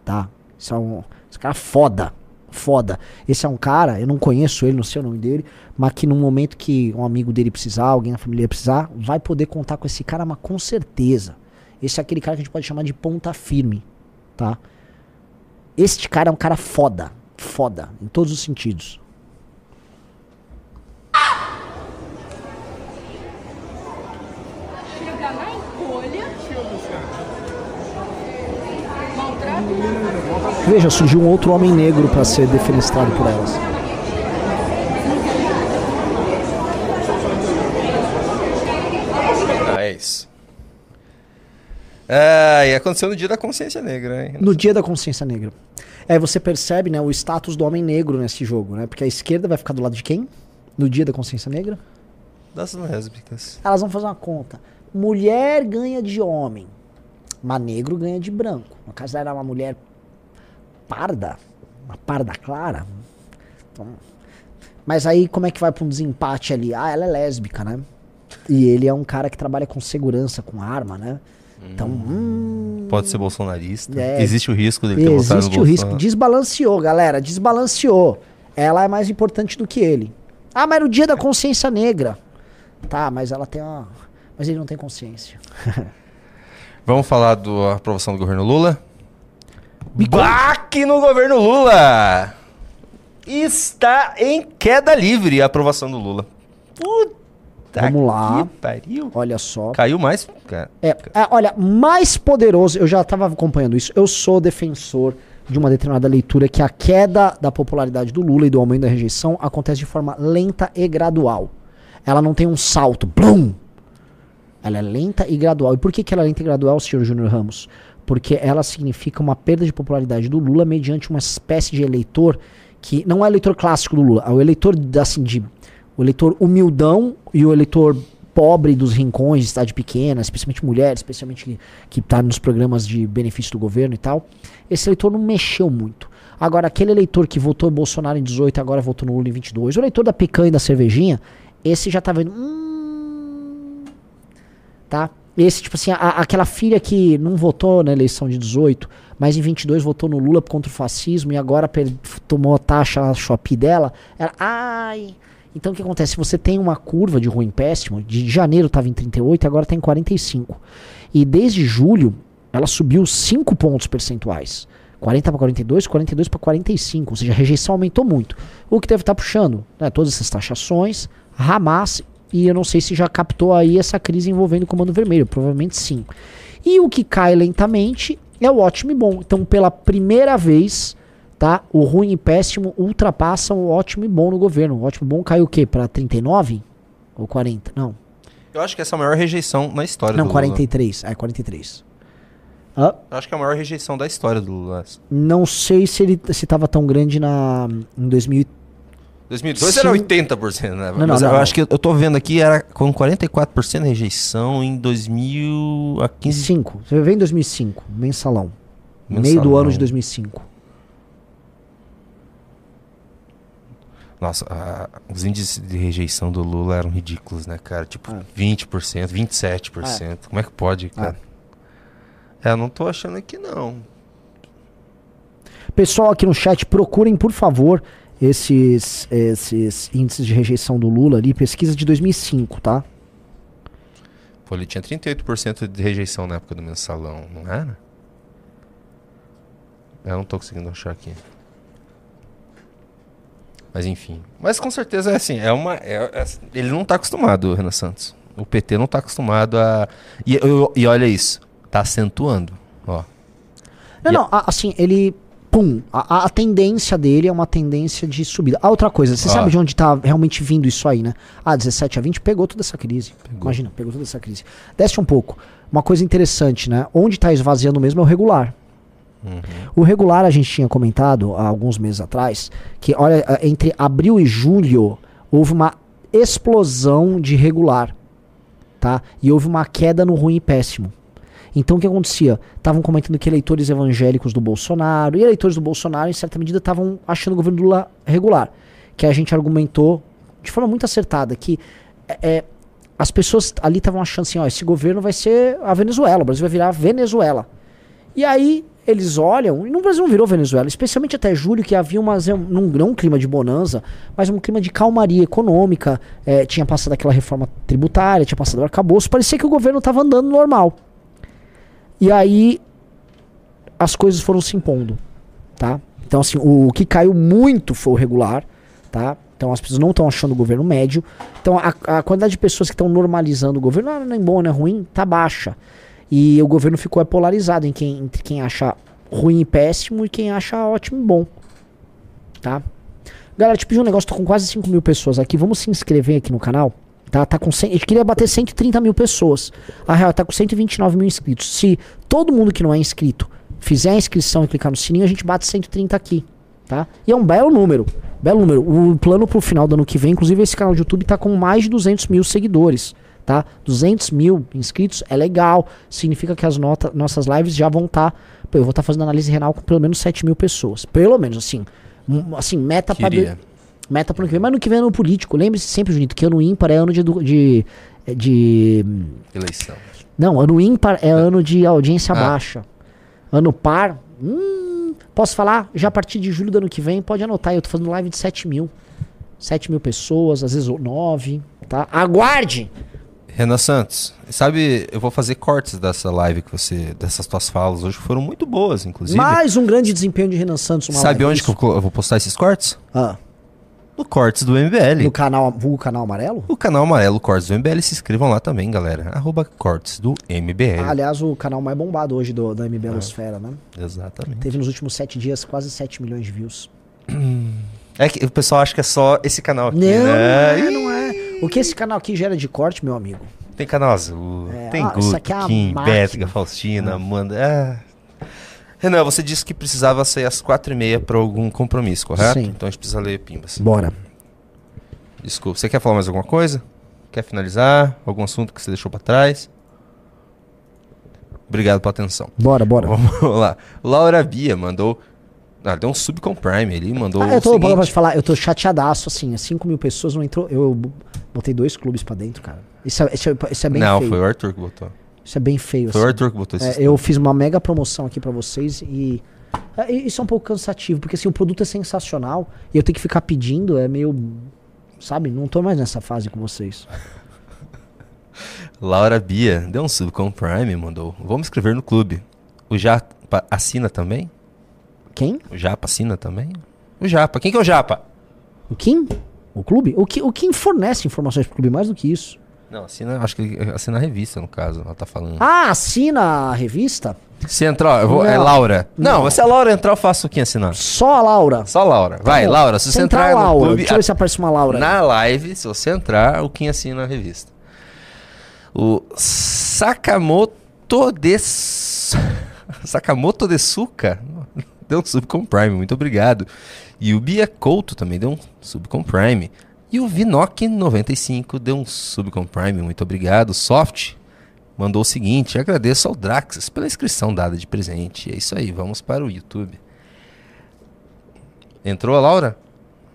tá? Isso é um. Esse cara é foda. Foda. Esse é um cara, eu não conheço ele, não sei o nome dele, mas que no momento que um amigo dele precisar, alguém da família precisar, vai poder contar com esse cara, mas com certeza. Esse é aquele cara que a gente pode chamar de ponta firme, tá? Este cara é um cara foda. Foda, em todos os sentidos. Chega na encolha. Maltrata Veja, surgiu um outro homem negro pra ser defenestrado por elas. É isso. É, e aconteceu no dia da consciência negra, hein? No dia da consciência negra. É, você percebe, né, o status do homem negro nesse jogo, né? Porque a esquerda vai ficar do lado de quem? No dia da consciência negra? Das lésbicas. Elas vão fazer uma conta. Mulher ganha de homem, mas negro ganha de branco. No caso, era uma mulher parda, uma parda clara. Então, mas aí, como é que vai pra um desempate ali? Ah, ela é lésbica, né? E ele é um cara que trabalha com segurança, com arma, né? Então, hum, Pode ser bolsonarista. É. Existe o risco dele ter votado no Existe o risco. Desbalanceou, galera. Desbalanceou. Ela é mais importante do que ele. Ah, mas era o dia da consciência negra. Tá, mas ela tem uma. Mas ele não tem consciência. *laughs* Vamos falar da aprovação do governo Lula? Baque no governo Lula! Está em queda livre a aprovação do Lula. Puta Vamos lá. pariu. Olha só. Caiu mais, cara. É, é, olha, mais poderoso, eu já estava acompanhando isso. Eu sou defensor de uma determinada leitura que a queda da popularidade do Lula e do aumento da rejeição acontece de forma lenta e gradual. Ela não tem um salto, blum! Ela é lenta e gradual. E por que, que ela é lenta e gradual, senhor Júnior Ramos? Porque ela significa uma perda de popularidade do Lula mediante uma espécie de eleitor que não é eleitor clássico do Lula, é o eleitor assim de o eleitor humildão e o eleitor pobre dos rincões de cidade pequena, especialmente mulheres, especialmente que, que tá nos programas de benefício do governo e tal, esse eleitor não mexeu muito. Agora, aquele eleitor que votou em Bolsonaro em 18 e agora votou no Lula em 22, o eleitor da picanha e da cervejinha, esse já tá vendo. Hum, tá? Esse, tipo assim, a- aquela filha que não votou na eleição de 18, mas em 22 votou no Lula contra o fascismo e agora tomou a taxa a Shopee dela, ela, ai. Então o que acontece? Você tem uma curva de ruim péssimo, de janeiro estava em 38 e agora está em 45. E desde julho ela subiu 5 pontos percentuais. 40 para 42, 42 para 45, ou seja, a rejeição aumentou muito. O que deve estar puxando né, todas essas taxações, Hamas, e eu não sei se já captou aí essa crise envolvendo o Comando Vermelho, provavelmente sim. E o que cai lentamente é o ótimo e bom. Então, pela primeira vez, tá? O ruim e péssimo ultrapassam o ótimo e bom no governo. O ótimo e bom caiu o quê? Para 39 ou 40? Não. Eu acho que essa é a maior rejeição na história Não, do Lula. 43. É, 43. Hã? Eu acho que é a maior rejeição da história do Lula. Não sei se ele se tava tão grande na em 2000 2002 Sim. era 80%, né? Não, Mas não, eu não. acho que eu tô vendo aqui, era com 44% de rejeição em 2015. 5. Você vê em 2005, mensalão. Meio do Mensalão. ano de 2005. Nossa, a- os índices de rejeição do Lula eram ridículos, né, cara? Tipo, Ah. 20%, 27%. Como é que pode, cara? É, eu não tô achando aqui, não. Pessoal aqui no chat, procurem, por favor, esses, esses índices de rejeição do Lula ali, pesquisa de 2005, tá? Pô, ele tinha 38% de rejeição na época do mensalão, não era? Eu não tô conseguindo achar aqui. Mas enfim. Mas com certeza é assim, é uma. é- é- ele não tá acostumado, Renan Santos. O PT não tá acostumado a. E, eu- e olha isso, tá acentuando. Ó. Não, E não, a- assim, ele. Pum, a, a- a tendência dele é uma tendência de subida. Ah, outra coisa, você Ah. sabe de onde tá realmente vindo isso aí, né? Ah, 17 a 20 pegou toda essa crise. Imagina, pegou toda essa crise. Desce um pouco. Uma coisa interessante, né? Onde tá esvaziando mesmo é o regular. O regular a gente tinha comentado há alguns meses atrás que, olha, a- entre abril e julho houve uma explosão de regular, tá? E houve uma queda no ruim e péssimo. Então o que acontecia? Estavam comentando que eleitores evangélicos do Bolsonaro e eleitores do Bolsonaro, em certa medida, estavam achando o governo Lula regular. Que a gente argumentou de forma muito acertada que é, é, as pessoas ali estavam achando assim: ó, esse governo vai ser a Venezuela, o Brasil vai virar a Venezuela. E aí eles olham, e no Brasil não virou Venezuela, especialmente até julho, que havia uma, num, não um clima de bonança, mas um clima de calmaria econômica. eh, tinha passado aquela reforma tributária, tinha passado o arcabouço, parecia que o governo estava andando normal. E aí as coisas foram se impondo, tá? Então assim, o, que caiu muito foi o regular, tá? Então as pessoas não estão achando o governo médio. Então a, a quantidade de pessoas que estão normalizando o governo, ah, não é bom, não é ruim, tá baixa. E o governo ficou é, polarizado em quem, entre quem acha ruim e péssimo e quem acha ótimo e bom. Tá? Galera, te pedi um negócio, tô com quase 5 mil pessoas aqui. Vamos se inscrever aqui no canal. Tá, tá com 100, a gente queria bater 130 mil pessoas. A real tá com 129 mil inscritos. Se todo mundo que não é inscrito fizer a inscrição e clicar no sininho, a gente bate 130 aqui. Tá? E é um belo número. Belo número. O plano pro final do ano que vem, inclusive esse canal de YouTube tá com mais de 200 mil seguidores. Tá? 200 mil inscritos é legal. Significa que as nota, nossas lives já vão estar. eu vou estar fazendo análise renal com pelo menos 7 mil pessoas. Pelo menos, assim. um- assim meta para. Meta pro ano que vem. Mas ano que vem é ano político. Lembre-se sempre, Junito, que ano ímpar é ano de. de, de Eleição. não, ano ímpar é ano de audiência Ah. baixa. Ano par. Hum, posso falar? Já a partir de julho do ano que vem, pode anotar. Eu tô fazendo live de 7 mil. 7 mil pessoas, às vezes 9. Tá? Aguarde! Renan Santos, sabe, eu vou fazer cortes dessa live que você, dessas tuas falas hoje, foram muito boas, inclusive. Mais um grande desempenho de Renan Santos. Sabe live, onde isso? que eu vou postar esses cortes? Ah. No Cortes do MBL. No canal, vulgo canal amarelo? O canal amarelo Cortes do MBL, se inscrevam lá também, galera. Arroba Cortes do MBL. Ah, aliás, o canal mais bombado hoje do, da MBLosfera, né? Exatamente. Teve nos últimos 7 dias quase 7 milhões de views. *clears throat* É que o pessoal acha que é só esse canal aqui, Não, né? não é, não é. O que esse canal aqui gera de corte, meu amigo? Tem canal azul, É, tem ah, Guto, é Kim. Bétrica, Faustina, Amanda. É. Renan, você disse que precisava sair às quatro e meia para algum compromisso, correto? Sim. Então a gente precisa ler Pimbas. Bora. Desculpa, você quer falar mais alguma coisa? Quer finalizar? Algum assunto que você deixou pra trás? Obrigado pela atenção. Bora, bora. Vamos *laughs* lá. Laura Bia mandou. Ah, deu um sub com Prime ali, mandou. Ah, eu tô, seguinte. posso falar, eu tô chateadaço, assim, 5 mil pessoas não entrou. Eu botei dois clubes pra dentro, cara. Isso é, isso é, isso é bem Não, feio. foi o Arthur que botou. Isso é bem feio. Foi o Arthur que botou esse É. Eu fiz uma mega promoção aqui pra vocês e. é, Isso é um pouco cansativo, porque assim, o produto é sensacional e eu tenho que ficar pedindo, é meio. Sabe? Não tô mais nessa fase com vocês. *laughs* Laura Bia deu um sub com Prime, mandou. Vamos escrever no clube. O Japa assina também? Quem? O Japa assina também? O Japa. Quem que é o Japa? O Kim? O clube? O, Ki, o Kim fornece informações pro clube, mais do que isso. Não, assina, acho que ele assina a revista, no caso, ela tá falando. Ah, assina a revista? Se entrar, ó, eu vou, é. Laura. Não, Não. se a Laura entrar, eu faço quem assinar. Só a Laura. Só a Laura. Vai, Tá bom. Laura, se você entrar, no Laura, clube, deixa eu ver se aparece uma Laura. aí. na live, se você entrar, o Kim assina a revista. O Sakamoto de... *laughs* Sakamoto de Suka deu um sub com Prime, muito obrigado. E o Bia Couto também deu um sub com Prime. E o Vinoc95 deu um sub com Prime, muito obrigado. Soft mandou o seguinte: agradeço ao Draxas pela inscrição dada de presente. É isso aí, vamos para o YouTube. Entrou a Laura?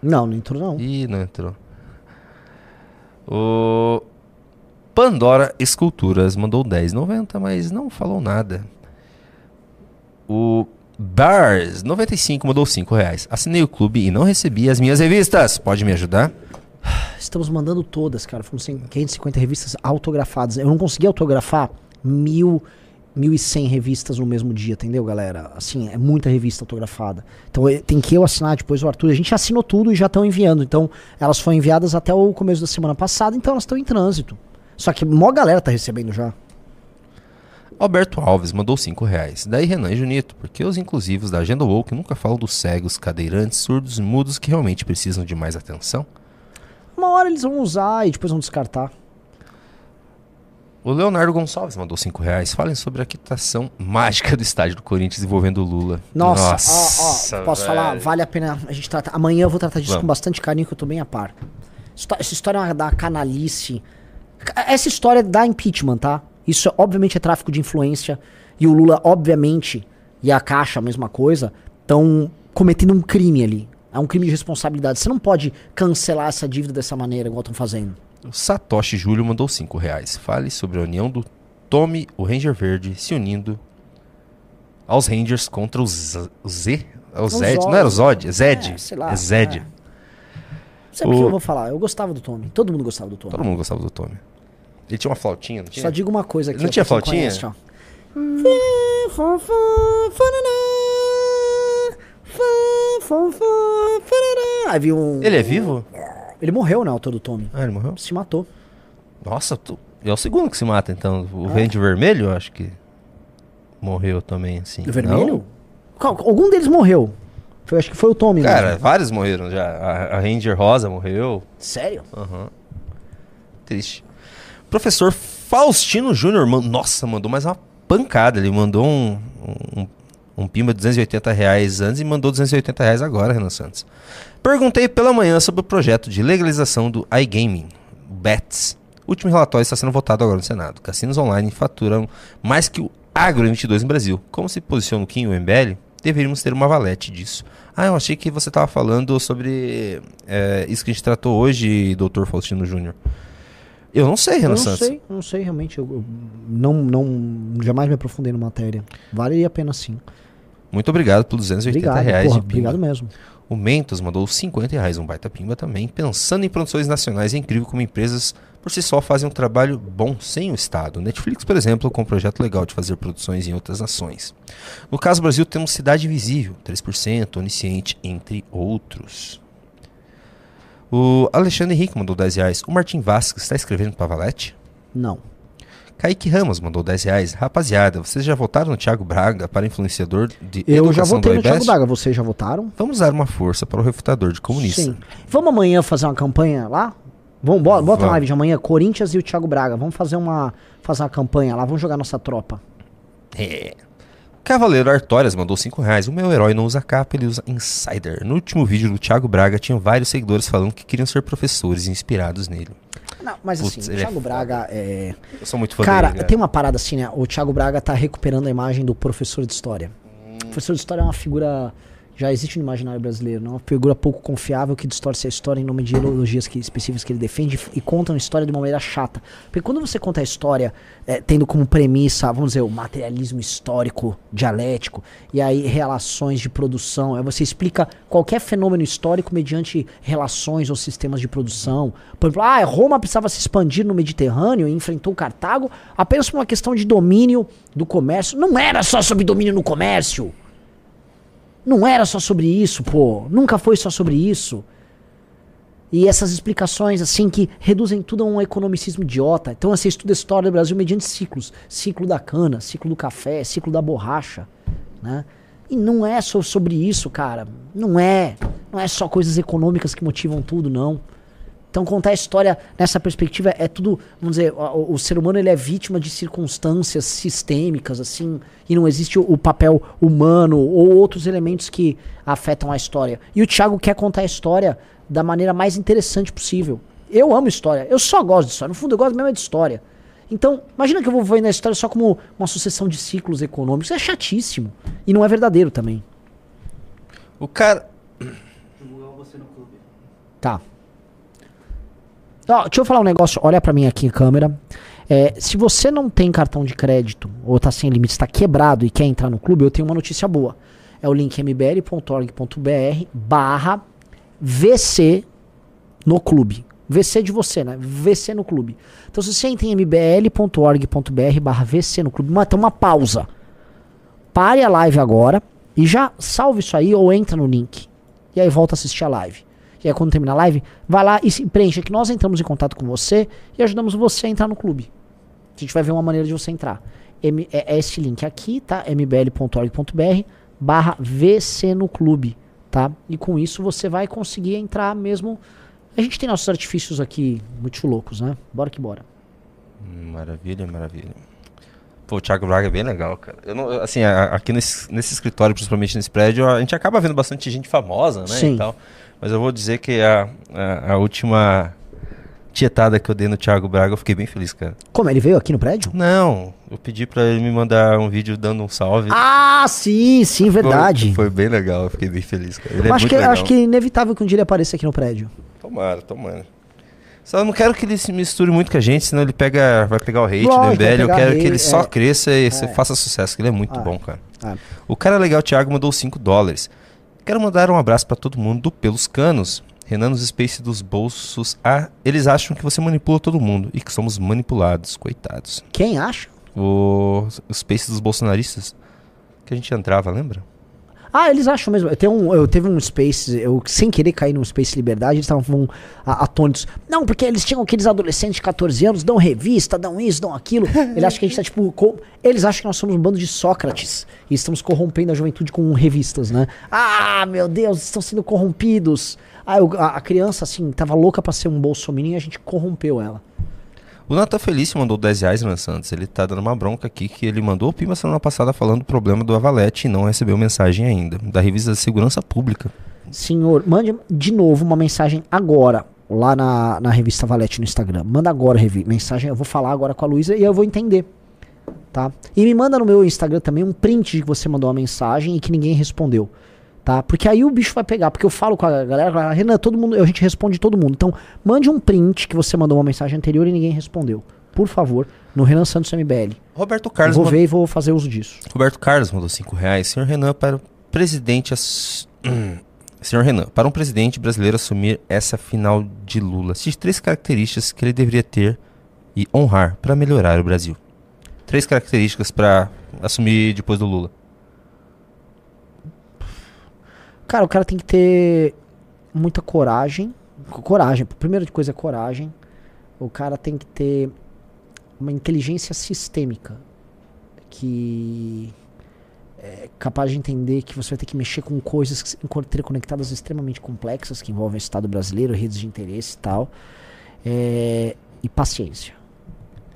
Não, não entrou não. Ih, não entrou. O Pandora Esculturas mandou 10,90, mas não falou nada. O Bars 95 mandou 5 reais. Assinei o clube e não recebi as minhas revistas. Pode me ajudar? Estamos mandando todas, cara. Foram 100 550 revistas autografadas. Eu não consegui autografar mil, mil e cem revistas no mesmo dia, entendeu, galera? Assim, é muita revista autografada. Então eh, tem que eu assinar depois o Arthur. A gente assinou tudo e já estão enviando. Então elas foram enviadas até o começo da semana passada, então elas estão em trânsito. Só que mó galera tá recebendo já. Alberto Alves mandou 5 reais. Daí Renan e Junito, porque os inclusivos da Agenda Woke nunca falam dos cegos, cadeirantes, surdos e mudos que realmente precisam de mais atenção? Uma hora eles vão usar e depois vão descartar. O Leonardo Gonçalves mandou 5 reais. Falem sobre a quitação mágica do estádio do Corinthians envolvendo o Lula. Nossa, Nossa, ó, ó, posso velho. falar? Vale a pena a gente tratar. Amanhã eu vou tratar disso Vamos. com bastante carinho, que eu tô bem a par. Histó- Essa história é uma da canalice. Ca- Essa história da impeachment, tá? Isso, obviamente, é tráfico de influência. E o Lula, obviamente, e a Caixa, a mesma coisa, estão cometendo um crime ali. É um crime de responsabilidade. Você não pode cancelar essa dívida dessa maneira, igual estão fazendo. O Satoshi Júlio mandou 5 reais. Fale sobre a união do Tommy, o Ranger Verde, se unindo aos Rangers contra os Z. O Z? É o O Zed? Não era o Zod? É Zed? É, sei lá, É Zed. Sabe o que eu vou falar? Eu gostava do Tommy. Todo mundo gostava do Tommy. Todo mundo gostava do Tommy. Ele tinha uma flautinha, não tinha? Só digo uma coisa aqui. Não tinha flautinha? conhece, ó. Aí viu um. Ele é vivo? Ele morreu, o autor do Tommy. Ah, ele morreu? Se matou. Nossa, tu... é o segundo que se mata, então. O Ah. Vermelho, acho que morreu também, assim. O vermelho? Algum deles morreu. Foi, acho que foi o Tommy. Cara, mesmo. vários morreram já. A, a Ranger Rosa morreu. Sério? Aham. Triste. Professor Faustino Júnior, man- nossa, mandou mais uma pancada. Ele mandou um, um, um pimba de 280 reais antes e mandou 280 reais agora, Renan Santos. Perguntei pela manhã sobre o projeto de legalização do iGaming, BETS. O último relatório está sendo votado agora no Senado. Cassinos online faturam mais que o Agro 22 no Brasil. Como se posiciona o Kim e o MBL, deveríamos ter uma valete disso. Ah, eu achei que você estava falando sobre é, isso que a gente tratou hoje, doutor Faustino Júnior. Eu não sei, Eu Renan não Santos. sei, não sei realmente. Eu, eu não, não, jamais me aprofundei na matéria. Vale a pena sim. Muito obrigado pelos 280 Obrigado, reais porra, de pimba. obrigado mesmo. O Mentos mandou 50 reais, um baita pimba também. Pensando em produções nacionais, é incrível como empresas por si só fazem um trabalho bom sem o Estado. Netflix, por exemplo, com um projeto legal de fazer produções em outras nações. No caso do Brasil, temos Cidade Visível, 3%, Onisciente, entre outros. O Alexandre Henrique mandou 10 reais. O Martim Vasques está escrevendo para Valete? Não. Kaique Ramos mandou 10 reais. Rapaziada, vocês já votaram no Thiago Braga para influenciador de Eu já votei no Thiago? Braga. Vocês já votaram? Vamos dar uma força para o refutador de comunista. Sim. Vamos amanhã fazer uma campanha lá? Vamos, bota, bota Vamos. live de amanhã, Corinthians e o Thiago Braga. Vamos fazer uma, fazer uma campanha lá, vamos jogar nossa tropa. É. Cavaleiro Artórias mandou 5 reais. O meu herói não usa capa, ele usa Insider. No último vídeo do Thiago Braga, tinha vários seguidores falando que queriam ser professores inspirados nele. Não, mas Putz, assim, o é Thiago Braga é. Eu sou muito fã Cara, dele, tem uma parada assim, né? O Thiago Braga tá recuperando a imagem do professor de história. O professor de história é uma figura. Já existe no imaginário brasileiro, não? Uma figura pouco confiável que distorce a história em nome de ideologias que, específicas que ele defende e conta uma história de uma maneira chata. Porque quando você conta a história é, tendo como premissa, vamos dizer, o materialismo histórico dialético, e aí relações de produção, aí você explica qualquer fenômeno histórico mediante relações ou sistemas de produção. Por exemplo, ah, Roma precisava se expandir no Mediterrâneo e enfrentou Cartago apenas por uma questão de domínio do comércio. Não era só sobre domínio no comércio. Não era só sobre isso, pô. Nunca foi só sobre isso. E essas explicações, assim, que reduzem tudo a um economicismo idiota. Então, você estuda a história do Brasil mediante ciclos. Ciclo da cana, ciclo do café, ciclo da borracha, né? E não é só sobre isso, cara. Não é. Não é só coisas econômicas que motivam tudo, não. Então, contar a história nessa perspectiva é tudo, vamos dizer, o, o ser humano ele é vítima de circunstâncias sistêmicas, assim, e não existe o, o papel humano ou outros elementos que afetam a história. E o Thiago quer contar a história da maneira mais interessante possível. Eu amo história, eu só gosto de história, no fundo eu gosto mesmo é de história. Então, imagina que eu vou vendo a história só como uma sucessão de ciclos econômicos. É chatíssimo. E não é verdadeiro também. O cara. Tá. Ó, deixa eu falar um negócio. Olha pra mim aqui em câmera. É, se você não tem cartão de crédito ou tá sem limite, está quebrado e quer entrar no clube, eu tenho uma notícia boa. É o link mbl.org.br barra VC no clube. VC de você, né? VC no clube. Então se você entra em mbl.org.br barra VC no clube, tem uma pausa. Pare a live agora e já salve isso aí ou entra no link. E aí volta a assistir a live. E aí quando terminar a live, vai lá e preencha que nós entramos em contato com você e ajudamos você a entrar no clube. A gente vai ver uma maneira de você entrar. M é, é este link aqui, tá? mbl.org.br barra VC no clube, tá? E com isso você vai conseguir entrar mesmo. A gente tem nossos artifícios aqui muito loucos, né? Bora que bora. Maravilha, maravilha. Pô, o Thiago Braga é bem legal, cara. Eu não, assim, a- aqui nesse, nesse escritório, principalmente nesse prédio, a gente acaba vendo bastante gente famosa, né? Sim. E tal. Mas eu vou dizer que a, a, a última tietada que eu dei no Thiago Braga, eu fiquei bem feliz, cara. Como? Ele veio aqui no prédio? Não, eu pedi pra ele me mandar um vídeo dando um salve. Ah, sim, sim, verdade. Foi, foi bem legal, eu fiquei bem feliz, cara. Ele é acho, que, legal. acho que é inevitável que um dia ele apareça aqui no prédio. Tomara, tomara. Só não quero que ele se misture muito com a gente, senão ele pega, vai pegar o hate Lógico, do MBL. Eu quero que ele só é. cresça e É. faça sucesso, que ele é muito Ah. bom, cara. Ah. O cara legal, Thiago, mandou 5 dólares. Quero mandar um abraço pra todo mundo do Pelos Canos. Renan nos Space dos bolsos. Ah, eles acham que você manipula todo mundo e que somos manipulados, coitados. Quem acha? O, o Space dos bolsonaristas. Que a gente entrava, lembra? Ah, eles acham mesmo. Eu, tenho um, eu teve um Space, eu sem querer cair num Space Liberdade, eles estavam atônitos. Não, porque eles tinham aqueles adolescentes de 14 anos, dão revista, dão isso, dão aquilo. *laughs* Eles acham que a gente tá tipo. co- Eles acham que nós somos um bando de Sócrates e estamos corrompendo a juventude com revistas, né? Ah, meu Deus, estão sendo corrompidos. Ah, eu- a, a criança, assim, tava louca pra ser um bolsominion e a gente corrompeu ela. O Natan Felício mandou 10 reais, Renan Santos. Ele tá dando uma bronca aqui que ele mandou o Pima semana passada falando do problema do Avalete e não recebeu mensagem ainda. Da revista de Segurança Pública. Senhor, mande de novo uma mensagem agora, lá na, na revista Valete no Instagram. Manda agora revi- mensagem, eu vou falar agora com a Luísa e eu vou entender. Tá? E me manda no meu Instagram também um print de que você mandou uma mensagem e que ninguém respondeu. Tá? Porque aí o bicho vai pegar, porque eu falo com a galera, falo, Renan, todo mundo, a gente responde todo mundo. Então, mande um print que você mandou uma mensagem anterior e ninguém respondeu. Por favor, no Renan Santos MBL. Roberto Carlos vou mand- ver e vou fazer uso disso. Roberto Carlos mandou 5 reais. Senhor Renan, para o presidente. ass- *clears throat* Senhor Renan, para um presidente brasileiro assumir essa final de Lula, cite três características que ele deveria ter e honrar para melhorar o Brasil. Três características para assumir depois do Lula. Cara, o cara tem que ter muita coragem. Co- Coragem. Primeira de coisa é coragem. O cara tem que ter uma inteligência sistêmica que é capaz de entender que você vai ter que mexer com coisas interconectadas extremamente complexas que envolvem o Estado brasileiro, redes de interesse e tal. É, e paciência.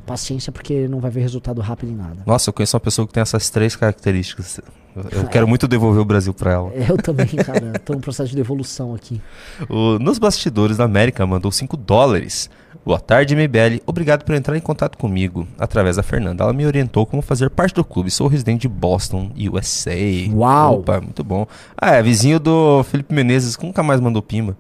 Paciência porque não vai ver resultado rápido em nada. Nossa, eu conheço uma pessoa que tem essas três características. Eu, quero muito devolver o Brasil pra ela. Eu também, cara. *laughs* Tô num processo de devolução aqui. O- nos bastidores da América mandou 5 dólares. Boa tarde, MBL. Obrigado por entrar em contato comigo através da Fernanda. Ela me orientou como fazer parte do clube. Sou residente de Boston, USA. Uau. Opa, muito bom. Ah, é vizinho do Felipe Menezes, que nunca mais mandou pima.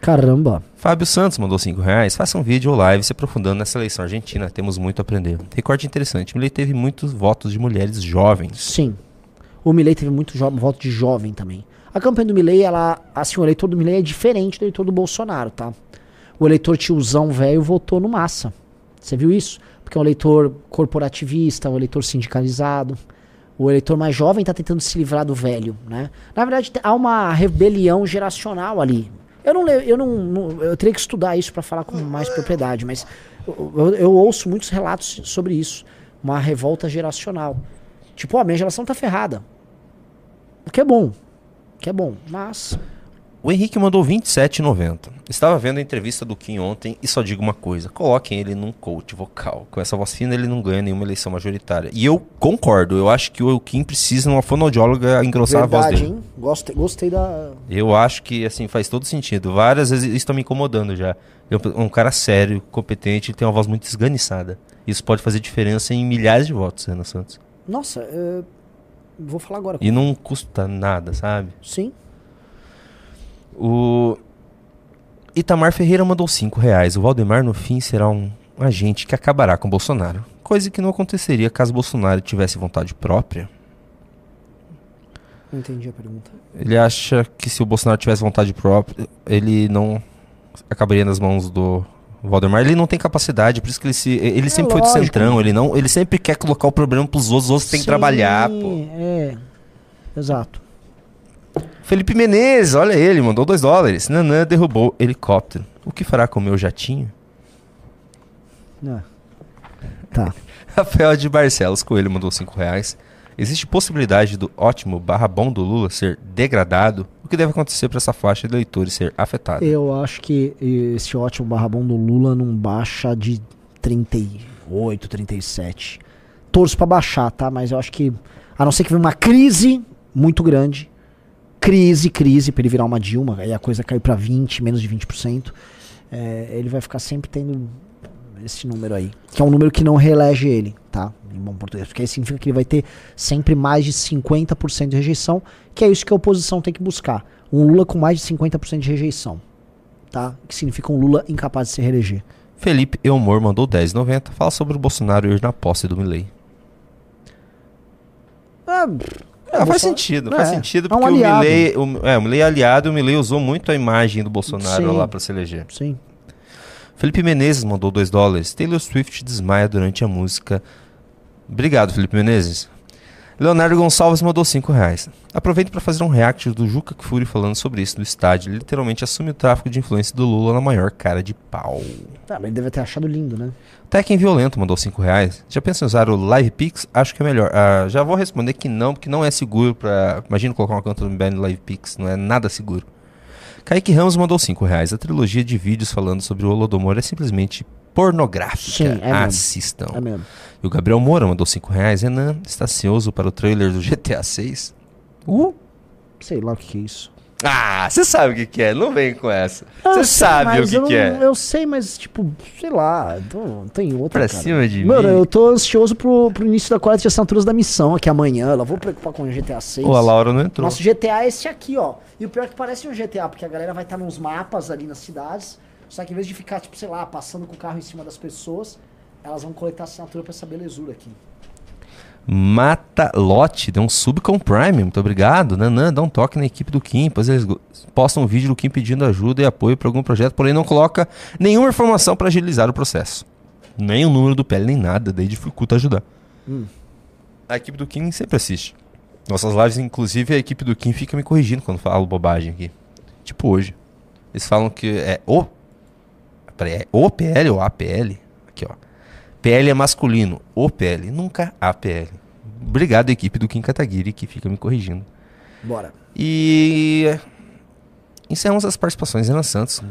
Caramba. Fábio Santos mandou 5 reais. Faça um vídeo ou live se aprofundando nessa eleição argentina. Temos muito a aprender. Recorte interessante. Milei teve muitos votos de mulheres jovens. Sim. O Milley teve muito voto de jovem também. A campanha do Milley, ela, assim, o eleitor do Milley é diferente do eleitor do Bolsonaro, tá? O eleitor tiozão velho votou no massa. Você viu isso? Porque é um eleitor corporativista, um eleitor sindicalizado. O eleitor mais jovem tá tentando se livrar do velho, né? Na verdade, há uma rebelião geracional ali. Eu não eu não, eu teria que estudar isso para falar com mais propriedade, mas eu, eu- ouço muitos relatos sobre isso, uma revolta geracional. Tipo, ó, minha geração tá ferrada. O que é bom. O que é bom, mas O Henrique mandou 27,90. Estava vendo a entrevista do Kim ontem e só digo uma coisa: coloquem ele num coach vocal. Com essa voz fina, ele não ganha nenhuma eleição majoritária. E eu concordo, eu acho que o Kim precisa de uma fonoaudióloga engrossar a voz verdade, dele. hein? Gostei, gostei da Eu acho que assim faz todo sentido. Várias vezes isso tá me incomodando já. Eu, um cara sério, competente, tem uma voz muito esganiçada. Isso pode fazer diferença em milhares de votos, Renan Santos. Nossa, é, vou falar agora. E não custa nada, sabe? Sim. O Itamar Ferreira mandou 5 reais. O Valdemar, no fim, será um agente que acabará com Bolsonaro. Coisa que não aconteceria caso Bolsonaro tivesse vontade própria. Não entendi a pergunta. Ele acha que se o Bolsonaro tivesse vontade própria, ele não acabaria nas mãos do Valdemar. Ele não tem capacidade, por isso que ele se. Ele sempre foi do É lógico. centrão, ele não. Ele sempre quer colocar o problema pros outros, os outros têm que trabalhar, pô. É. Exato. Felipe Menezes, olha ele, mandou 2 dólares. Nanã derrubou helicóptero. O que fará com o meu jatinho? É. Tá. *laughs* Rafael de Barcelos Coelho mandou 5 reais. Existe possibilidade do ótimo barra bom do Lula ser degradado? O que deve acontecer para essa faixa de eleitores ser afetada? Eu acho que esse ótimo barra bom do Lula não baixa de 38, 37. Torço pra baixar, tá? Mas eu acho que, a não ser que venha uma crise muito grande, crise, crise, pra ele virar uma Dilma, aí a coisa cair pra 20, menos de 20%, é, ele vai ficar sempre tendo esse número aí. Que é um número que não reelege ele, tá? Em bom português. Porque aí significa que ele vai ter sempre mais de 50% de rejeição, que é isso que a oposição tem que buscar. Um Lula com mais de 50% de rejeição, tá? Que significa um Lula incapaz de se reeleger. Felipe Elmor mandou 10,90. Fala sobre o Bolsonaro ir na posse do Milley. Ah, Ah, faz sentido, faz é, sentido, é um porque o aliado. Milley, o, é, o Milley é aliado e o Milley usou muito a imagem do Bolsonaro Sim. lá para se eleger. Sim. Felipe Menezes mandou 2 dólares. Taylor Swift desmaia durante a música. Obrigado, Felipe Menezes. Leonardo Gonçalves mandou 5 reais. Aproveito para fazer um react do Juca Kfouri falando sobre isso no estádio. Ele literalmente assume o tráfico de influência do Lula na maior cara de pau. Tá, mas ele deve ter achado lindo, né? Tekken Violento mandou 5 reais. Já pensa em usar o Live Pix? Acho que é melhor. Ah, já vou responder que não, porque não é seguro para. Imagina colocar uma conta no MBL no Live Pix, não é nada seguro. Kaique Ramos mandou 5 reais. A trilogia de vídeos falando sobre o Holodomor é simplesmente pornográfica. Sim, é mesmo. Assistam. É mesmo. E o Gabriel Moura mandou 5 reais. Renan, está ansioso para o trailer do GTA 6? Uh! Sei lá o que, que é isso. Ah, você sabe o que, que é, não vem com essa. Eu Você sabe o que, eu que é. Eu sei, mas tipo, sei lá, tô, tem outra. Pra cara. cima de Mano, mim. eu tô ansioso pro, pro início da coleta de assinaturas da missão aqui amanhã. Ela vou preocupar com o GTA 6. Pô, a Laura não entrou. Nosso GTA é esse aqui, ó. E o pior é que parece um GTA, porque a galera vai estar nos mapas ali nas cidades. Só que em vez de ficar, tipo, sei lá, passando com o carro em cima das pessoas, elas vão coletar assinatura pra essa belezura aqui. Mata Lote deu um sub com Prime, muito obrigado. Nanã, dá um toque na equipe do Kim, pois eles postam um vídeo do Kim pedindo ajuda e apoio para algum projeto, porém não coloca nenhuma informação para agilizar o processo. Nem o número do PL, nem nada, daí dificulta ajudar. Hum. A equipe do Kim sempre assiste. Nossas lives, inclusive, a equipe do Kim fica me corrigindo quando falo bobagem aqui. Tipo hoje. Eles falam que é o. O PL ou APL? Aqui, ó. PL é masculino, o PL, nunca APL. Obrigado, equipe do Kim Kataguiri, que fica me corrigindo. Bora. E. Encerramos as participações. Renan Santos.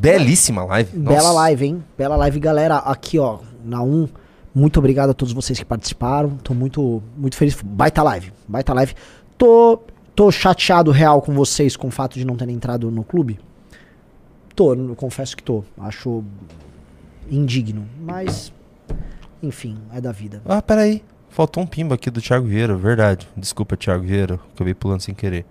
Belíssima live. Bela Nossa. live, hein? Bela live, galera. Aqui, ó, na 1, Muito obrigado a todos vocês que participaram. Tô muito, muito feliz. Baita live. Baita live. Tô, tô chateado real com vocês com o fato de não terem entrado no clube. Tô, eu confesso que tô. Acho indigno. Mas, enfim, é da vida. Ah, peraí. Faltou um pimba aqui do Thiago Vieira, verdade. Desculpa, Thiago Vieira. Acabei pulando sem querer.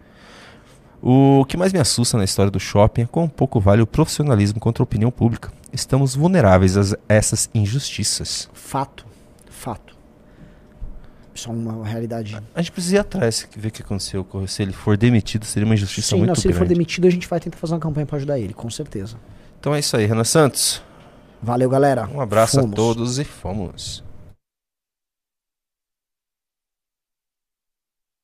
O que mais me assusta na história do shopping é quão pouco vale o profissionalismo contra a opinião pública. Estamos vulneráveis a essas injustiças. Fato. Fato. É uma realidade. A gente precisa ir atrás, ver o que aconteceu. Se ele for demitido, seria uma injustiça Sim, muito não, se ele for grande. demitido, a gente vai tentar fazer uma campanha pra ajudar ele, com certeza. Então é isso aí, Renan Santos. Valeu, galera. Um abraço Fomos. a todos e fomos.